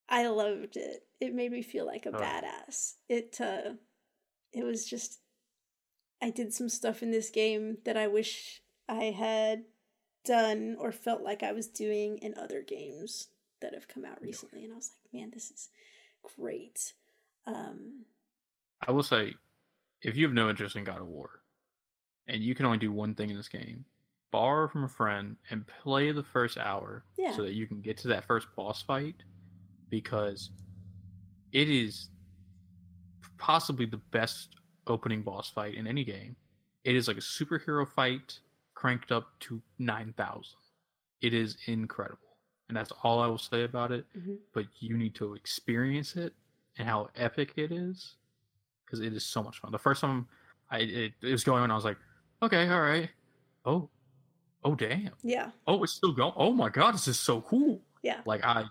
I loved it. It made me feel like a Oh, badass. It uh, it was just. I did some stuff in this game that I wish I had done or felt like I was doing in other games that have come out recently, and I was like, man, this is great. Um, I will say, if you have no interest in God of War, and you can only do one thing in this game, borrow from a friend and play the first hour Yeah. so that you can get to that first boss fight, because it is possibly the best opening boss fight in any game. It is like a superhero fight cranked up to 9,000. It is incredible. And that's all I will say about it. Mhm. But you need to experience it and how epic it is because it is so much fun. The first time I it, it was going on, I was like, okay, all right. Oh, oh, damn. yeah, Oh, it's still going. Oh my God, this is so cool. yeah, Like, I,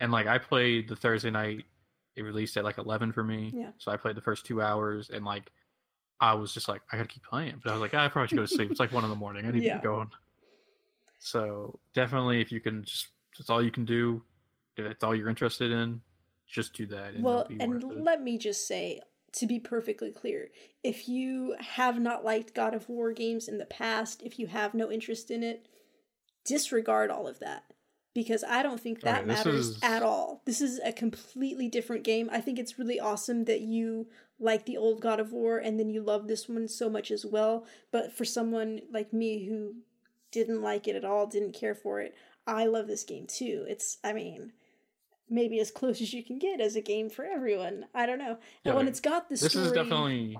and like, I played the Thursday night, it released at like 11 for me. Yeah. So I played the first two hours and like, I was just like, I gotta keep playing. But I was like, "Ah, I probably should go to sleep. It's like one in the morning. I need Yeah. to get going. So definitely, if you can just, it's all you can do. If it's all you're interested in, just do that. And well, and let me just say, to be perfectly clear, if you have not liked God of War games in the past, if you have no interest in it, disregard all of that. Because I don't think that this matters is- at all. This is a completely different game. I think it's really awesome that you like the old God of War and then you love this one so much as well. But for someone like me who didn't like it at all, didn't care for it, I love this game too. It's, I mean, maybe as close as you can get as a game for everyone. I don't know. Yeah, and when it's got this this story, is definitely.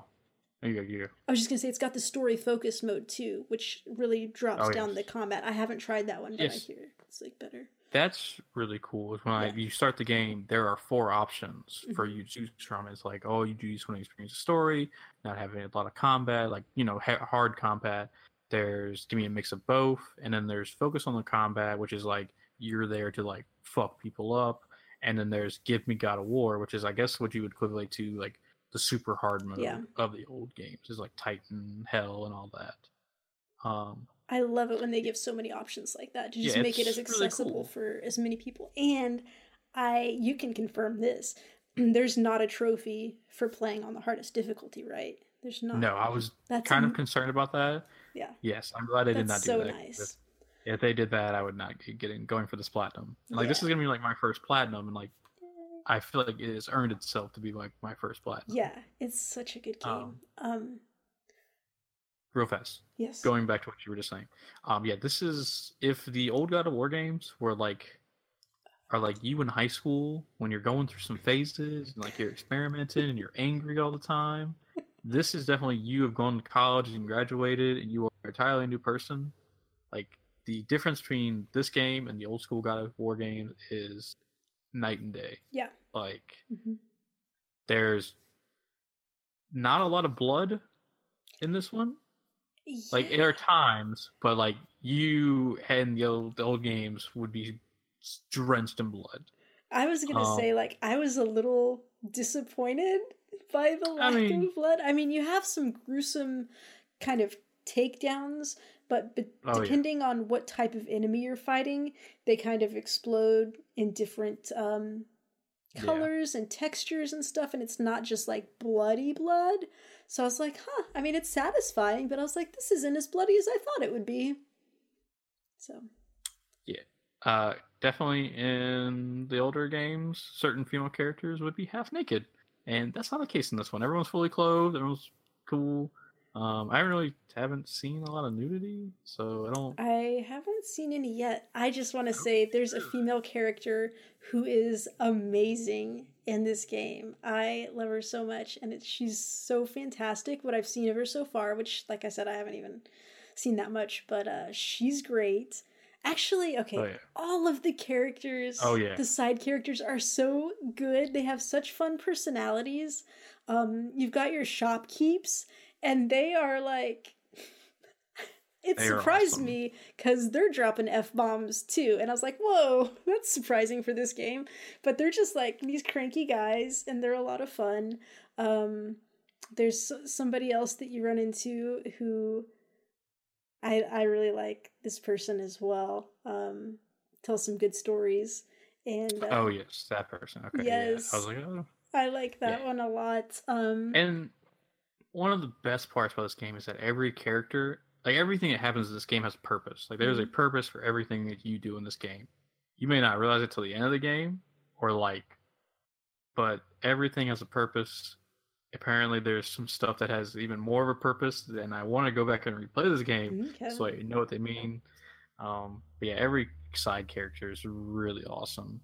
You. You go. I was just gonna say it's got the story focused mode too, which really drops Oh, down yes. the combat. I haven't tried that one, but I hear it's like better. That's really cool. Is when I, you start the game, there are four options for Mm-hmm. you to choose from. It's like, oh, you do just want to experience the story, not having a lot of combat, like you know, ha- hard combat. There's give me a mix of both, and then there's focus on the combat, which is like you're there to like fuck people up, and then there's give me God of War, which is I guess what you would equivalent to like the super hard mode Yeah. of the old games, is like Titan, Hell, and all that. Um, I love it when they give so many options like that to just Yeah, make it as it's really accessible cool. for as many people. And I, you can confirm this. There's not a trophy for playing on the hardest difficulty, right? There's not. no, I was That's kind am- of concerned about that. Yeah. Yes, I'm glad they did not do so that. nice. If, they did that, I would not get getting going for this platinum. And, like this is gonna be like my first platinum, and like I feel like it has earned itself to be like my first platinum. Yeah, it's such a good game. Um, Um, Real fast, yes. going back to what you were just saying. Um, yeah, this is if the old God of War games were like are like you in high school when you're going through some phases and like you're experimenting and you're angry all the time. This is definitely you have gone to college and graduated and you are an entirely new person. Like the difference between this game and the old school God of War games is night and day. Yeah. Like Mhm. there's not a lot of blood in this one. Like there are times, but like you and the old, the old games would be drenched in blood. I was gonna Um, say, like, I was a little disappointed by the lack mean- of blood. I mean, you have some gruesome kind of takedowns, but, but Oh, yeah. depending on what type of enemy you're fighting, they kind of explode in different um, Yeah. colors and textures and stuff, and it's not just like bloody blood. So I was like, huh, I mean, it's satisfying, but I was like, this isn't as bloody as I thought it would be. So. Yeah. Uh, definitely in the older games, certain female characters would be half naked. And that's not the case in this one. Everyone's fully clothed, everyone's cool. Um, I really haven't seen a lot of nudity, so I don't. I haven't seen any yet. I just want to say there's a female character who is amazing in this game. I love her so much, and it, she's so fantastic. What I've seen of her so far, which, like I said, I haven't even seen that much, but uh, she's great. Actually, okay, Oh, yeah. all of the characters, Oh, yeah. the side characters are so good. They have such fun personalities. Um, you've got your shopkeeps, and they are like. It They surprised awesome. me because they're dropping f bombs too, and I was like, "Whoa, that's surprising for this game." But they're just like these cranky guys, and they're a lot of fun. Um, there's somebody else that you run into who I I really like this person as well. Um, tells some good stories, and uh, Oh yes, that person. Okay. Yes. Yeah. I was like, oh. I like that yeah. one a lot. Um, And one of the best parts about this game is that every character, like everything that happens in this game, has a purpose. Like there's a Mhm. purpose for everything that you do in this game. You may not realize it till the end of the game, or like, but everything has a purpose. Apparently, there's some stuff that has even more of a purpose, and I want to go back and replay this game okay. so I know what they mean. Um, but yeah, every side character is really awesome.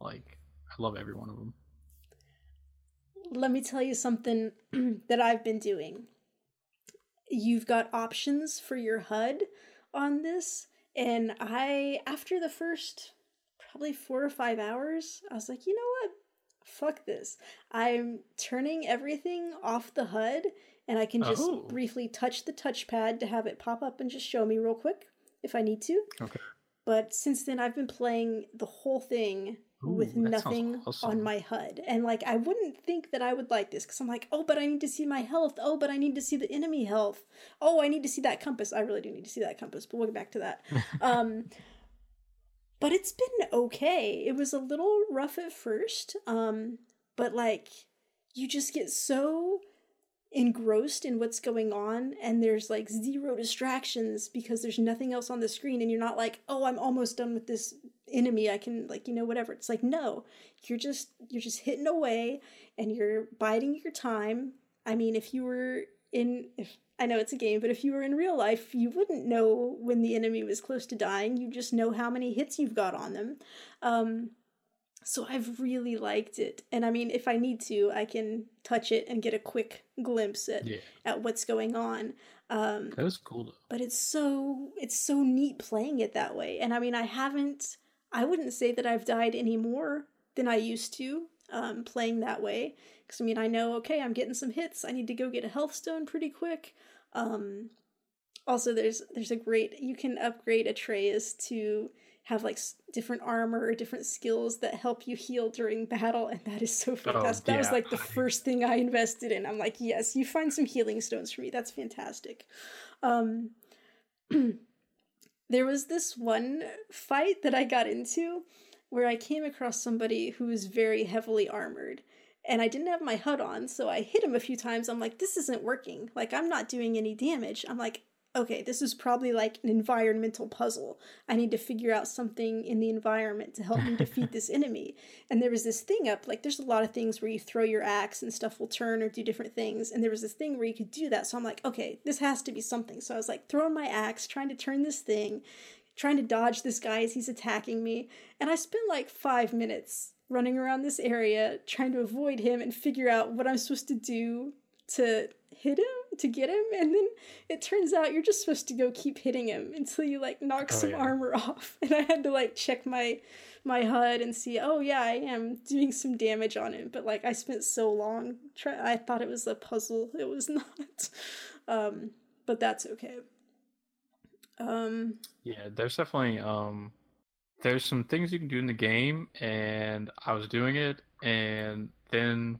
Like, I love every one of them. Let me tell you something that I've been doing. You've got options for your HUD on this, and I, after the first probably four or five hours, I was like, you know what? Fuck this. I'm turning everything off the HUD, and I can just Oh. briefly touch the touchpad to have it pop up and just show me real quick if I need to. Okay. But since then, I've been playing the whole thing Ooh, sounds nothing on my HUD. And like, I wouldn't think that I would like this because I'm like, oh, but I need to see my health. Oh, but I need to see the enemy health. Oh, I need to see that compass. I really do need to see that compass, but we'll get back to that. um, but it's been okay. It was a little rough at first, um, but like, you just get so engrossed in what's going on and there's like zero distractions because there's nothing else on the screen and you're not like oh i'm almost done with this enemy i can like you know whatever it's like no you're just you're just hitting away and you're biding your time i mean if you were in if i know it's a game but if you were in real life you wouldn't know when the enemy was close to dying you just know how many hits you've got on them um so I've really liked it. And I mean, if I need to, I can touch it and get a quick glimpse at, Yeah, at what's going on. Um, that was cool though. but it's so it's so neat playing it that way. And I mean, I haven't I wouldn't say that I've died any more than I used to um, playing that way. Because I mean, I know okay, I'm getting some hits. I need to go get a health stone pretty quick. Um, also, there's there's a great you can upgrade Atreus to have like different armor or different skills that help you heal during battle, and that is so fantastic. That was like the first thing I invested in. I'm like, yes, you find some healing stones for me. That's fantastic. Um, there was this one fight that I got into where I came across somebody who was very heavily armored. And I didn't have my HUD on, so I hit him a few times. I'm like, this isn't working. Like, I'm not doing any damage. I'm like, okay, this is probably like an environmental puzzle. I need to figure out something in the environment to help me defeat this enemy. And there was this thing up, like, there's a lot of things where you throw your axe and stuff will turn or do different things. And there was this thing where you could do that. So I'm like, okay, this has to be something. So I was like, throwing my axe, trying to turn this thing, trying to dodge this guy as he's attacking me. And I spent like five minutes running around this area trying to avoid him and figure out what I'm supposed to do to hit him to get him and then it turns out you're just supposed to go keep hitting him until you like knock Oh, some yeah. armor off. And i had to like check my my hud and see oh yeah i am doing some damage on him but like i spent so long try i thought it was a puzzle. It was not. Um but that's okay. Um Yeah, there's definitely um there's some things you can do in the game and I was doing it and then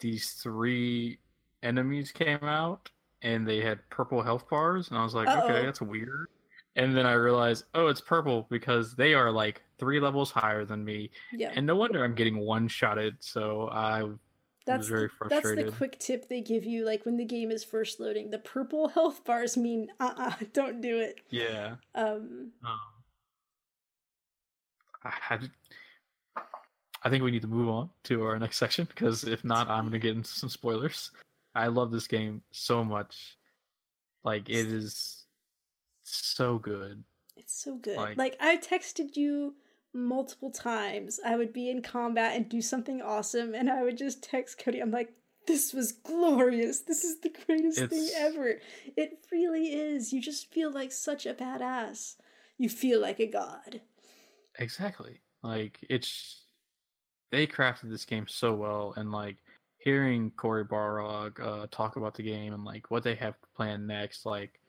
these three enemies came out and they had purple health bars and I was like, Uh-oh. okay, that's weird. And then I realized, oh, it's purple because they are like three levels higher than me. yeah And no wonder I'm getting one shotted. So I That's very the, that's the quick tip they give you, like when the game is first loading. The purple health bars mean, uh, uh-uh, uh, do not do it. Yeah. Um, Um, I had. I think we need to move on to our next section because if not, I'm gonna get into some spoilers. I love this game so much. Like it is so good. it's so good. Like- Like I texted you multiple times. I would be in combat and do something awesome, and I would just text Cody. I'm like, "This was glorious. This is the greatest thing ever." It really is. You just feel like such a badass. You feel like a god. Exactly. Like it's they crafted this game so well and like hearing Cory Barlog uh talk about the game and like what they have planned next, like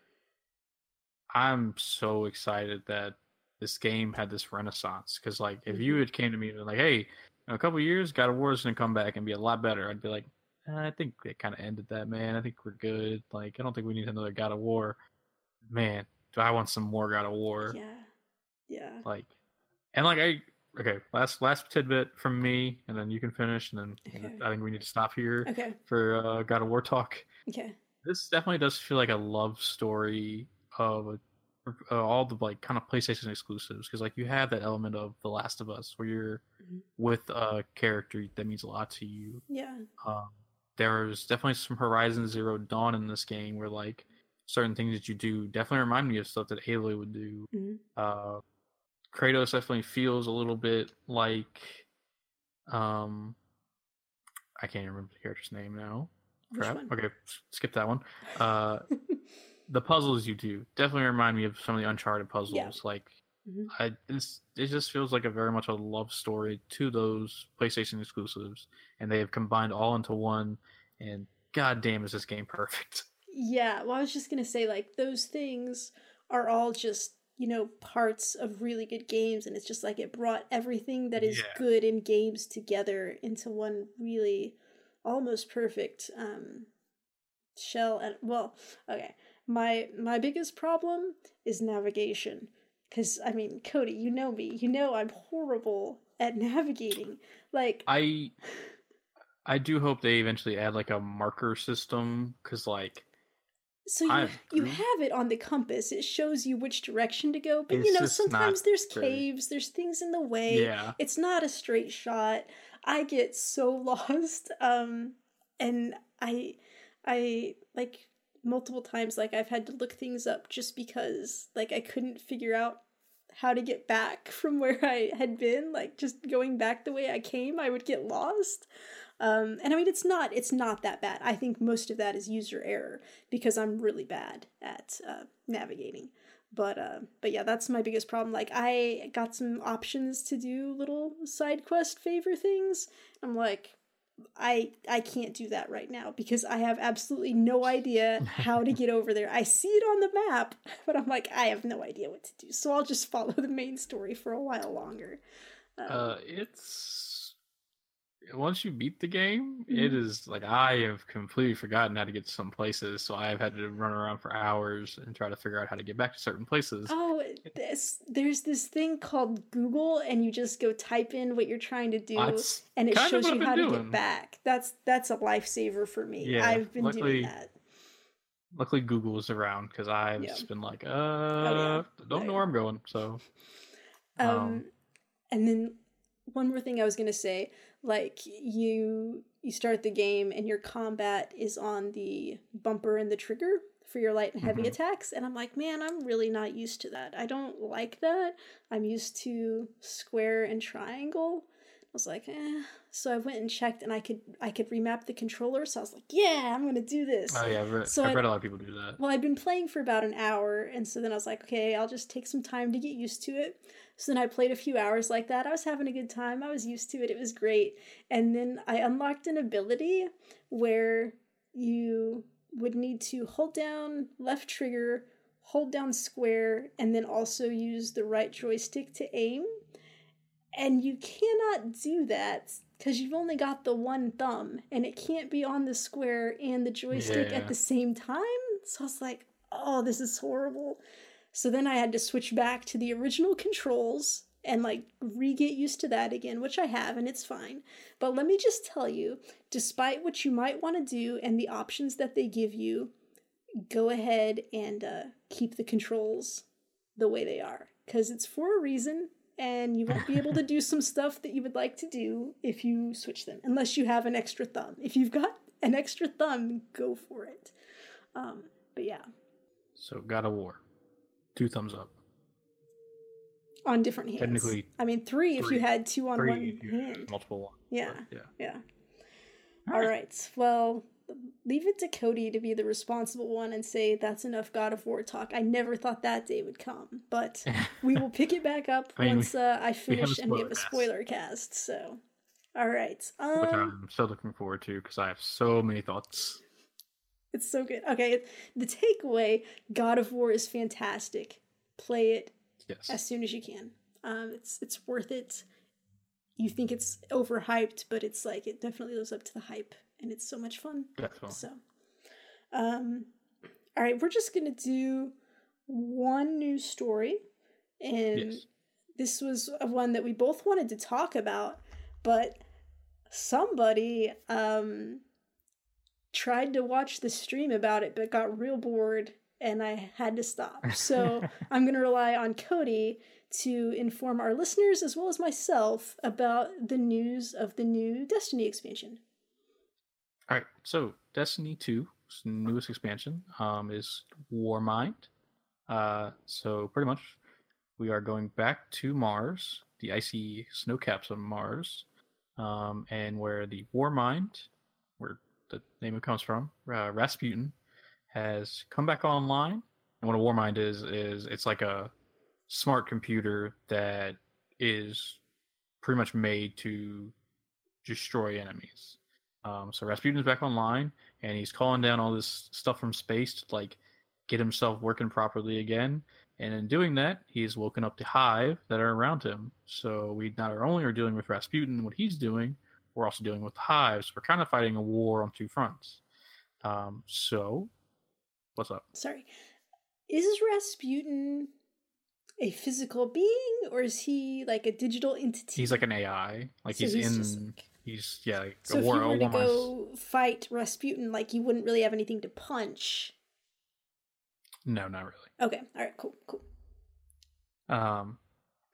I'm so excited that this game had this renaissance. Cause like if you Mhm. had came to me and been like, hey, in a couple of years, God of War is gonna come back and be a lot better, I'd be like, "Eh, I think they kind of ended that, man. I think we're good. Like, I don't think we need another God of War. Man, do I want some more God of War? Yeah, yeah. like and like i okay last last tidbit from me and then you can finish and then Okay. i think we need to stop here Okay, for uh god of war talk okay. this definitely does feel like a love story of uh, all the like kind of playstation exclusives because like you have that element of the last of us where you're Mhm. with a character that means a lot to you Yeah, um, there's definitely some Horizon Zero Dawn in this game where like certain things that you do definitely remind me of stuff that Aloy would do. Mhm. Uh, Kratos definitely feels a little bit like, um, I can't remember the character's name now. Crap. Okay, skip that one. Uh, the puzzles you do definitely remind me of some of the Uncharted puzzles. Like, Mhm. I it's, it just feels like a very much a love story to those PlayStation exclusives, and they have combined all into one. And god damn, is this game perfect? Yeah, well, I was just gonna say, like, those things are all just, you know, parts of really good games, and it's just like it brought everything that is Yeah. good in games together into one really almost perfect um shell and well okay. My my biggest problem is navigation because i mean cody you know me. You know i'm horrible at navigating. Like I I do hope they eventually add like a marker system because like So you I you have it on the compass. It shows you which direction to go. But you know, sometimes there's caves, there's things in the way. yeah It's not a straight shot. I get so lost. Um and I I like multiple times like I've had to look things up just because like I couldn't figure out how to get back from where I had been. Like just going back the way I came, I would get lost. Um, and I mean, it's not it's not that bad. I think most of that is user error because I'm really bad at uh, navigating. But uh, but yeah, that's my biggest problem. Like I got some options to do little side quest favor things. I'm like, I I can't do that right now because I have absolutely no idea how to get over there. I see it on the map, but I'm like, I have no idea what to do. So I'll just follow the main story for a while longer. Um, uh it's once you beat the game it Mhm. is like i have completely forgotten how to get to some places so i've had to run around for hours and try to figure out how to get back to certain places Oh, this, there's this thing called Google, and you just go type in what you're trying to do, That's and it shows you how to get back. That's that's a lifesaver for me. Yeah, I've been luckily- doing that. luckily google is around because i've Yeah. just been like uh yeah. don't Oh, know where i'm going so Um, Um, and then one more thing I was gonna say, like you you start the game and your combat is on the bumper and the trigger for your light and heavy Mhm. attacks, and I'm like, man, I'm really not used to that. I don't like that. I'm used to square and triangle. I was like, eh. So I went and checked, and I could I could remap the controller. So I was like, yeah, I'm gonna do this. oh yeah i've read, So I've read a lot of people do that Well, I'd been playing for about an hour, and so then I was like, okay, I'll just take some time to get used to it. So then I played a few hours like that. I was having a good time. I was used to it. It was great. And then I unlocked an ability where you would need to hold down left trigger, hold down square, and then also use the right joystick to aim. And you cannot do that because you've only got the one thumb and it can't be on the square and the joystick Yeah. at the same time. So I was like, oh, this is horrible. So then I had to switch back to the original controls and like re get used to that again, which I have, and it's fine. But let me just tell you, despite what you might want to do and the options that they give you, go ahead and uh, keep the controls the way they are. Because it's for a reason and you won't be able to do some stuff that you would like to do if you switch them unless you have an extra thumb. If you've got an extra thumb go for it. Um, but yeah. So God of War, two thumbs up. on different hands Technically, i mean three, if you had two on Three one if you have hand multiple ones. yeah but yeah. yeah All all right. right well leave it to cody to be the responsible one and say that's enough god of war talk i never thought that day would come but we will pick it back up I mean, once uh, I finish and we have a spoiler spoiler cast. So, all right. Which Um, I'm so looking forward to because I have so many thoughts. It's so good. Okay, the takeaway: God of War is fantastic. Play it Yes. as soon as you can. Um, it's it's worth it. You think it's overhyped, but it's like it definitely lives up to the hype, and it's so much fun. Definitely. So, um, all right, we're just gonna do one news story, and Yes. this was one that we both wanted to talk about, but somebody um tried to watch the stream about it, but got real bored, and I had to stop. So I'm gonna rely on Cody to inform our listeners as well as myself about the news of the new Destiny expansion. All right. So Destiny 2's newest expansion um, is Warmind. Uh, so pretty much, we are going back to Mars, the icy snow caps of Mars, um, and where the Warmind, the name it comes from, uh, Rasputin, has come back online. And what a Warmind is is it's like a smart computer that is pretty much made to destroy enemies. Um, so Rasputin's back online, and he's calling down all this stuff from space to like get himself working properly again. And in doing that, he's woken up the hive that are around him. So we not only are dealing with Rasputin and what he's doing, we're also dealing with the hives. We're kind of fighting a war on two fronts. Um, so, what's up? Sorry. Is Rasputin a physical being or is he like a digital entity? He's like an AI. Like So he's, he's in. like- He's yeah. Like So a if war. you were to go fight Rasputin, like you wouldn't really have anything to punch. No, not really. Okay, all right, cool, cool. Um,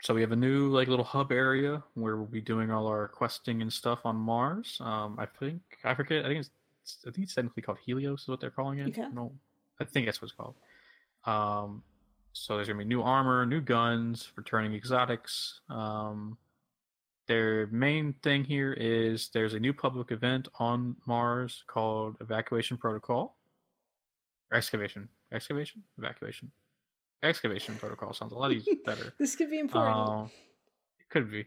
so we have a new like little hub area where we'll be doing all our questing and stuff on Mars. Um, I think I forget. I think it's I think it's technically called Helios is what they're calling it. Okay. No, I think that's what it's called. Um, so there's gonna be new armor, new guns, returning exotics. Um, their main thing here is there's a new public event on Mars called Evacuation Protocol. Excavation, excavation, evacuation, excavation protocol sounds a lot easier, better. This could be important. Um, it could be.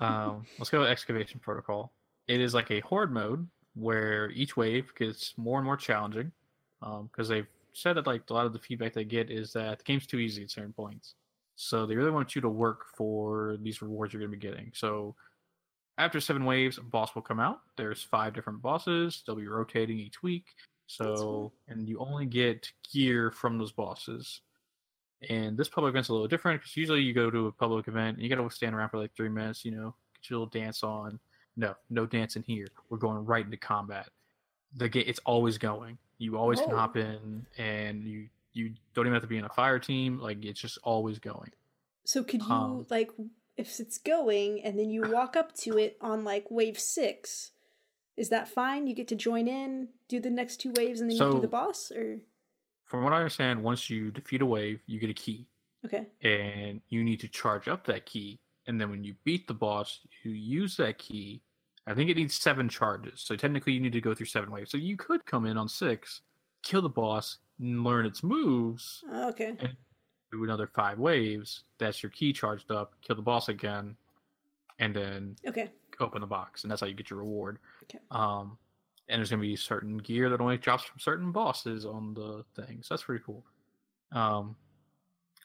Um, let's go with excavation protocol. It is like a horde mode where each wave gets more and more challenging because they've said that like a lot of the feedback they get is that the game's too easy at certain points. So they really want you to work for these rewards you're going to be getting. So after seven waves, a boss will come out. There's five different bosses. They'll be rotating each week. So and you only get gear from those bosses. And this public event's a little different because usually you go to a public event and you got to stand around for like three minutes, you know, get your little dance on. No, no dancing here. We're going right into combat. The game, it's always going. You always can Oh. hop in, and you you don't even have to be in a fire team. Like it's just always going. so could you um, like if it's going and then you walk up to it on like wave six, is that fine? You get to join in, do the next two waves, and then you do the boss, or From what I understand, once you defeat a wave, you get a key. okay, and you need to charge up that key. And then when you beat the boss, you use that key. I think it needs seven charges. So technically, you need to go through seven waves. So you could come in on six, kill the boss, and learn its moves, okay, do another five waves. That's your key charged up, kill the boss again, and then okay, open the box. And that's how you get your reward. Okay. Um, and there's going to be certain gear that only drops from certain bosses on the thing. So that's pretty cool. Um,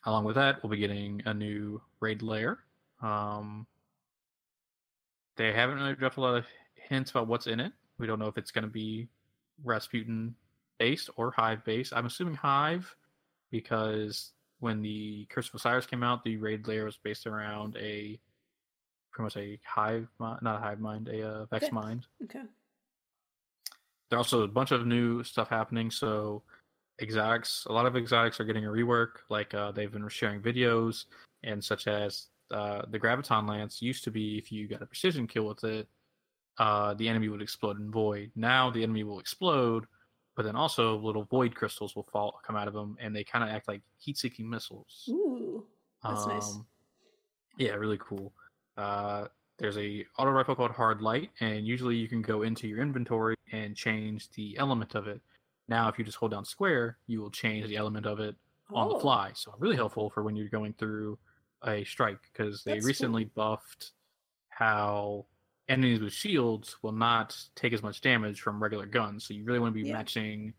along with that, we'll be getting a new raid layer. Um, they haven't really dropped a lot of hints about what's in it. We don't know if it's going to be Rasputin based or Hive based. I'm assuming Hive because when the Curse of Osiris came out, the raid layer was based around a pretty much a hive, not a hive mind, a uh, vex Okay. mind. Okay. There are also a bunch of new stuff happening. So exotics, a lot of exotics are getting a rework. Like uh, they've been sharing videos, and such as uh, the graviton lance used to be if you got a precision kill with it, uh, the enemy would explode in void. Now the enemy will explode, but then also little void crystals will fall come out of them, and they kind of act like heat-seeking missiles. Ooh, that's nice. Um, Yeah, really cool. Uh, there's a auto rifle called Hard Light, and usually you can go into your inventory and change the element of it. Now, if you just hold down square, you will change the element of it on the Oh, fly. So really helpful for when you're going through a strike because they That's cool. recently buffed how enemies with shields will not take as much damage from regular guns. So you really want to be Yeah. matching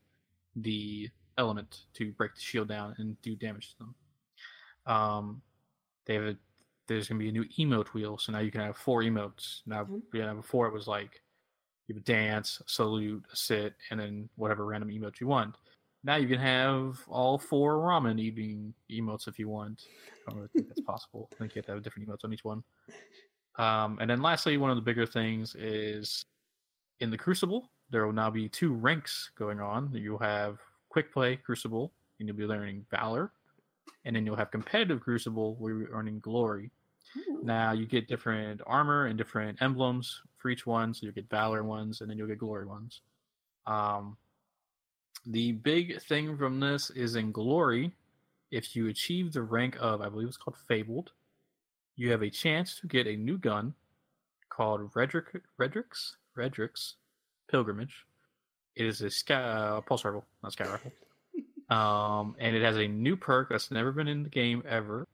the element to break the shield down and do damage to them. Um, they have a, there's gonna be a new emote wheel, so now you can have four emotes. Now, Mhm. yeah, before it was like you have a dance, a salute, a sit, and then whatever random emote you want. Now you can have all four ramen eating emotes if you want. I don't really think that's possible. I think you have to have different emotes on each one. Um, and then lastly, one of the bigger things is in the Crucible, there will now be two ranks going on. You'll have Quick Play Crucible, and you'll be learning Valor. And then you'll have Competitive Crucible, where you're earning Glory. ooh, Now you get different armor and different emblems for each one. So you'll get Valor ones, and then you'll get Glory ones. Um, the big thing from this is in Glory, if you achieve the rank of, I believe it's called Fabled, you have a chance to get a new gun called Redrick, Redrick's Redrick's Pilgrimage. It is a sky, uh, pulse rifle, not sky rifle. Um, and it has a new perk that's never been in the game ever,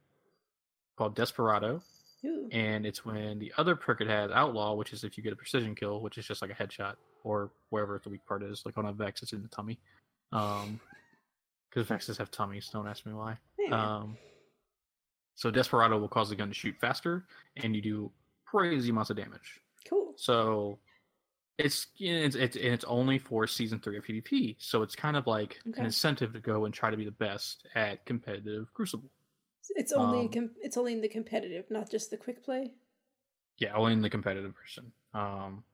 called Desperado. ooh. And it's when the other perk it has, Outlaw, which is if you get a precision kill, which is just like a headshot or wherever the weak part is, like on a Vex, it's in the tummy. Um, because Vexes have tummies. Don't ask me why. Yeah. Um, so Desperado will cause the gun to shoot faster, and you do crazy amounts of damage. cool. So it's it's it's, and it's only for season three of PvP. So it's kind of like Okay. an incentive to go and try to be the best at competitive Crucible. It's only um, com- it's only in the competitive, not just the quick play. Yeah, only in the competitive version. Um,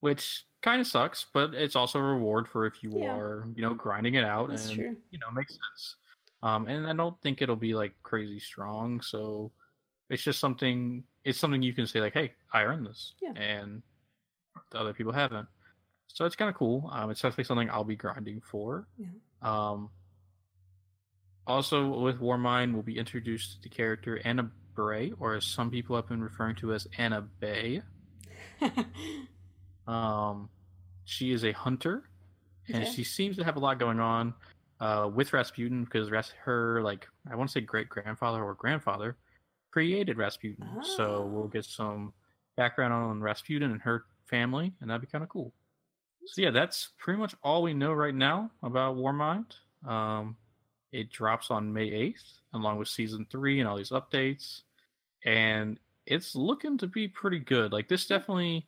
which kind of sucks, but it's also a reward for if you Yeah. are, you know, grinding it out That's and true. you know, makes sense. Um, and I don't think it'll be like crazy strong, so it's just something. It's something you can say like, "Hey, I earned this," Yeah. and the other people haven't. So it's kind of cool. Um, it's definitely something I'll be grinding for. Yeah. Um, also, with Warmind, we'll be introduced to the character Anna Bray, or as some people have been referring to as Anna Bay. Um, she is a hunter, and Okay. she seems to have a lot going on uh, with Rasputin because Ras- her like I want to say great grandfather or grandfather created Rasputin. So Ah. we'll get some background on Rasputin and her family, and that'd be kind of cool. So yeah, that's pretty much all we know right now about Warmind. Um, it drops on May eighth, along with season three and all these updates, and it's looking to be pretty good. Like this definitely.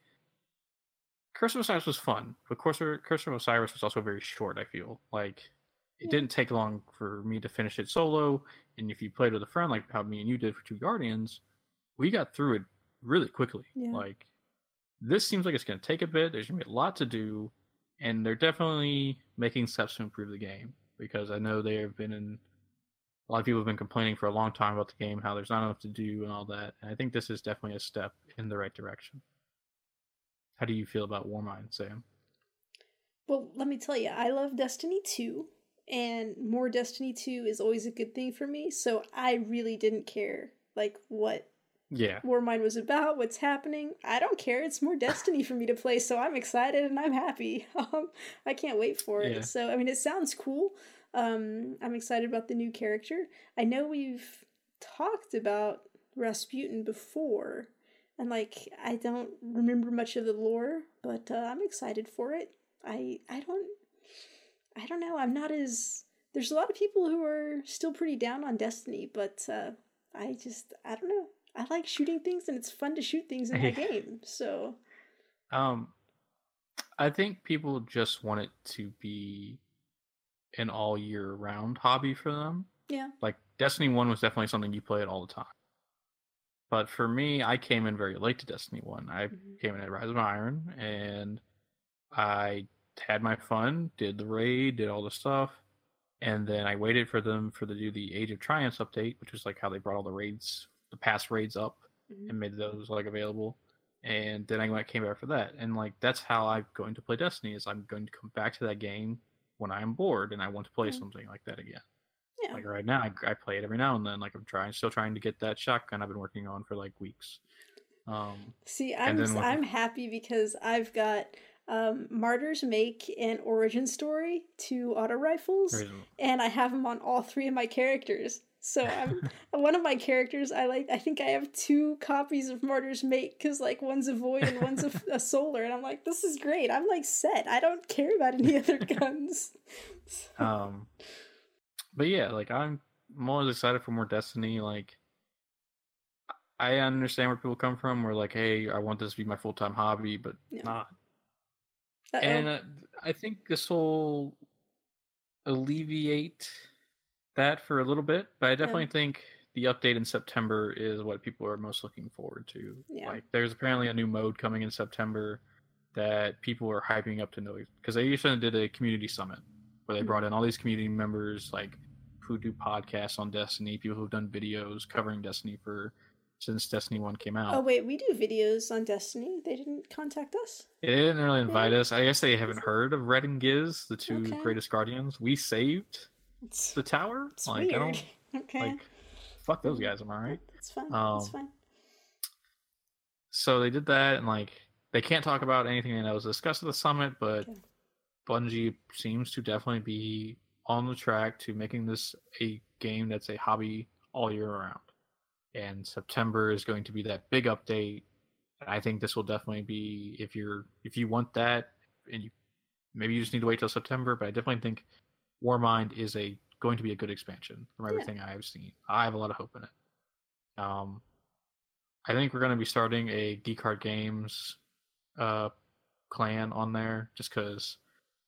Curse of Osiris was fun, but Curse of, Curse of Osiris was also very short. I feel like it didn't take long for me to finish it solo, and if you played with a friend like how me and you did for Two Guardians, we got through it really quickly. Yeah. Like this seems like it's going to take a bit. There's going to be a lot to do, and they're definitely making steps to improve the game because I know they have been in. A lot of people have been complaining for a long time about the game, how there's not enough to do and all that. And I think this is definitely a step in the right direction. How do you feel about Warmind, Sam? Well, let me tell you, I love Destiny 2, and more Destiny 2 is always a good thing for me, so I really didn't care like what Yeah, Warmind was about, what's happening. I don't care. It's more Destiny for me to play, so I'm excited and I'm happy. Um, I can't wait for it. Yeah. So, I mean, it sounds cool. Um, I'm excited about the new character. I know we've talked about Rasputin before, and like I don't remember much of the lore, but uh, I'm excited for it. I I don't I don't know. I'm not as there's a lot of people who are still pretty down on Destiny, but uh, I just I don't know. I like shooting things, and it's fun to shoot things in Yeah. game. So Um, I think people just want it to be an all year round hobby for them. Yeah. Like Destiny One was definitely something you played all the time. But for me, I came in very late to Destiny One. I Mhm. came in at Rise of Iron, and I had my fun, did the raid, did all the stuff, and then I waited for them for the do the Age of Triumphs update, which was like how they brought all the raids, the past raids up, Mhm. and made those like available. And then I went came back for that, and like that's how I'm going to play Destiny. Is I'm going to come back to that game when I'm bored and I want to play Yeah. something like that again. Yeah. Like right now, I, I play it every now and then. Like I'm trying, still trying to get that shotgun I've been working on for like weeks. Um, See, I'm I'm happy because I've got um, Martyr's Make and Origin Story, two auto rifles, there's- and I have them on all three of my characters. So I'm one of my characters. I like. I think I have two copies of Martyr's Make because like one's a void and one's a, a solar, and I'm like, this is great. I'm like set. I don't care about any other guns. um, but yeah, like I'm, I'm always excited for more Destiny. Like I understand where people come from. We're like, hey, I want this to be my full time hobby, but Yeah. not. Uh-oh. And uh, I think this will alleviate that for a little bit, but I definitely think the update in September is what people are most looking forward to. Yeah. Like, there's apparently a new mode coming in September that people are hyping up to know because they recently did a community summit where they Mhm. brought in all these community members, like who do podcasts on Destiny, people who've done videos covering Destiny for since Destiny One came out. oh wait, we do videos on Destiny. They didn't contact us. They didn't really invite us. I guess they haven't heard of Red and Giz, the two Okay. greatest guardians. We saved It's, the tower. it's like I weird. don't Okay, like fuck those guys, am I right? it's fine. it's Um, fine. So they did that and like they can't talk about anything that was discussed at the summit, but Okay. Bungie seems to definitely be on the track to making this a game that's a hobby all year round. And September is going to be that big update. And I think this will definitely be if you're if you want that and you maybe you just need to wait till September, but I definitely think Warmind is a going to be a good expansion from Yeah. everything I've seen. I have a lot of hope in it. Um I think we're going to be starting a Geek Games uh clan on there just cuz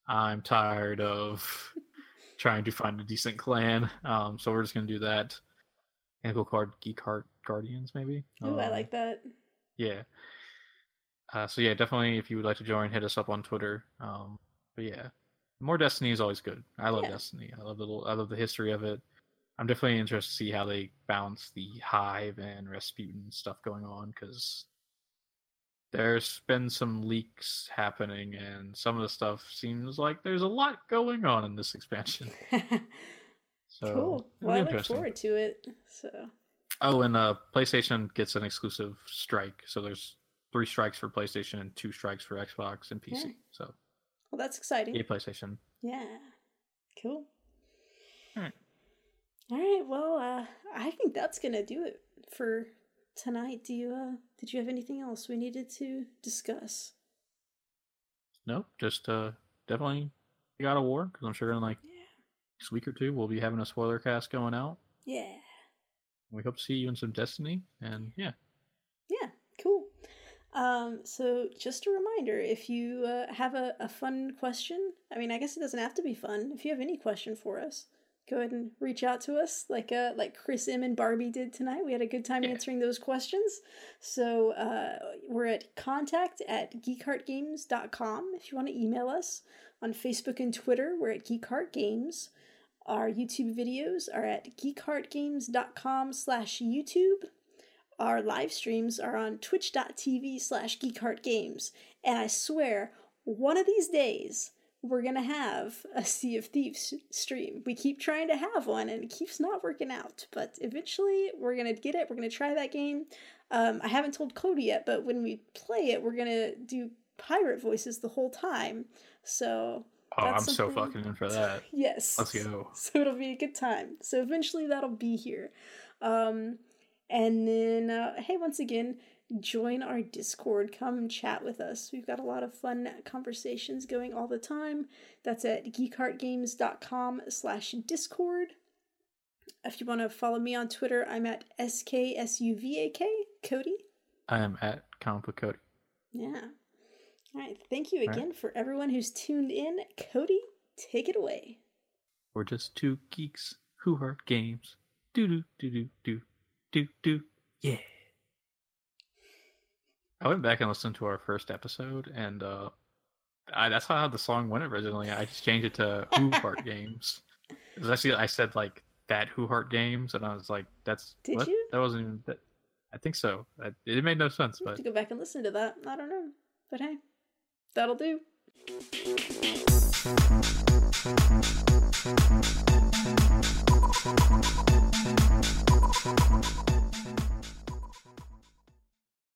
I'm tired of trying to find a decent clan. Um, so we're just gonna do that. And go card Geek Guardians, maybe. Ooh, I Um, like that. Yeah. Uh, so yeah, definitely if you would like to join, hit us up on Twitter. Um, but yeah, more Destiny is always good. I love Yeah. Destiny. I love the little, I love the history of it. I'm definitely interested to see how they balance the Hive and Rasputin stuff going on because there's been some leaks happening and some of the stuff seems like there's a lot going on in this expansion. So cool. Well, I look forward to it. So Oh, and uh, PlayStation gets an exclusive strike. So there's three strikes for PlayStation and two strikes for Xbox and PC. Yeah. So well, that's exciting. yeah, PlayStation. Yeah. Cool. Alright. All right. Well, uh, I think that's gonna do it for tonight. Do you? Uh, did you have anything else we needed to discuss? Nope, just uh, definitely God of War because I'm sure in like Yeah. next week or two we'll be having a spoiler cast going out. Yeah. We hope to see you in some Destiny, and yeah. Um, so just a reminder, if you uh, have a, a fun question, I mean, I guess it doesn't have to be fun. If you have any question for us, go ahead and reach out to us, like uh, like Chris M and Barbie did tonight. We had a good time Yeah. answering those questions. So uh, we're at contact at geekheartgames.com if you want to email us. On Facebook and Twitter, we're at Geekheart Games. Our YouTube videos are at geekheartgames.com slash YouTube. Our live streams are on twitch.tv slash geekheartgames. And I swear, one of these days, we're going to have a Sea of Thieves stream. We keep trying to have one, and it keeps not working out. But eventually, we're going to get it. We're going to try that game. Um, I haven't told Cody yet, but when we play it, we're going to do pirate voices the whole time. So oh, I'm so fucking in for that. Yes. Let's go. So it'll be a good time. So eventually that'll be here. Um, and then, uh, hey, once again, join our Discord. Come chat with us. We've got a lot of fun conversations going all the time. That's at geekheartgames.com slash Discord. If you want to follow me on Twitter, I'm at SKSUVAK. Cody? I am at Book Cody. Yeah. All right. Thank you right. again for everyone who's tuned in. Cody, take it away. We're just two geeks Who Heart Games. Do do do do do do do. Yeah. I went back and listened to our first episode, and uh, I, that's how the song went originally. I just changed it to Who Heart Games. Because actually, I said like that Who Heart Games, and I was like, "That's Did what? you? That wasn't even that." I think so. I, it made no sense, but to go back and listen to that. I don't know. But hey, that'll do. Thank you.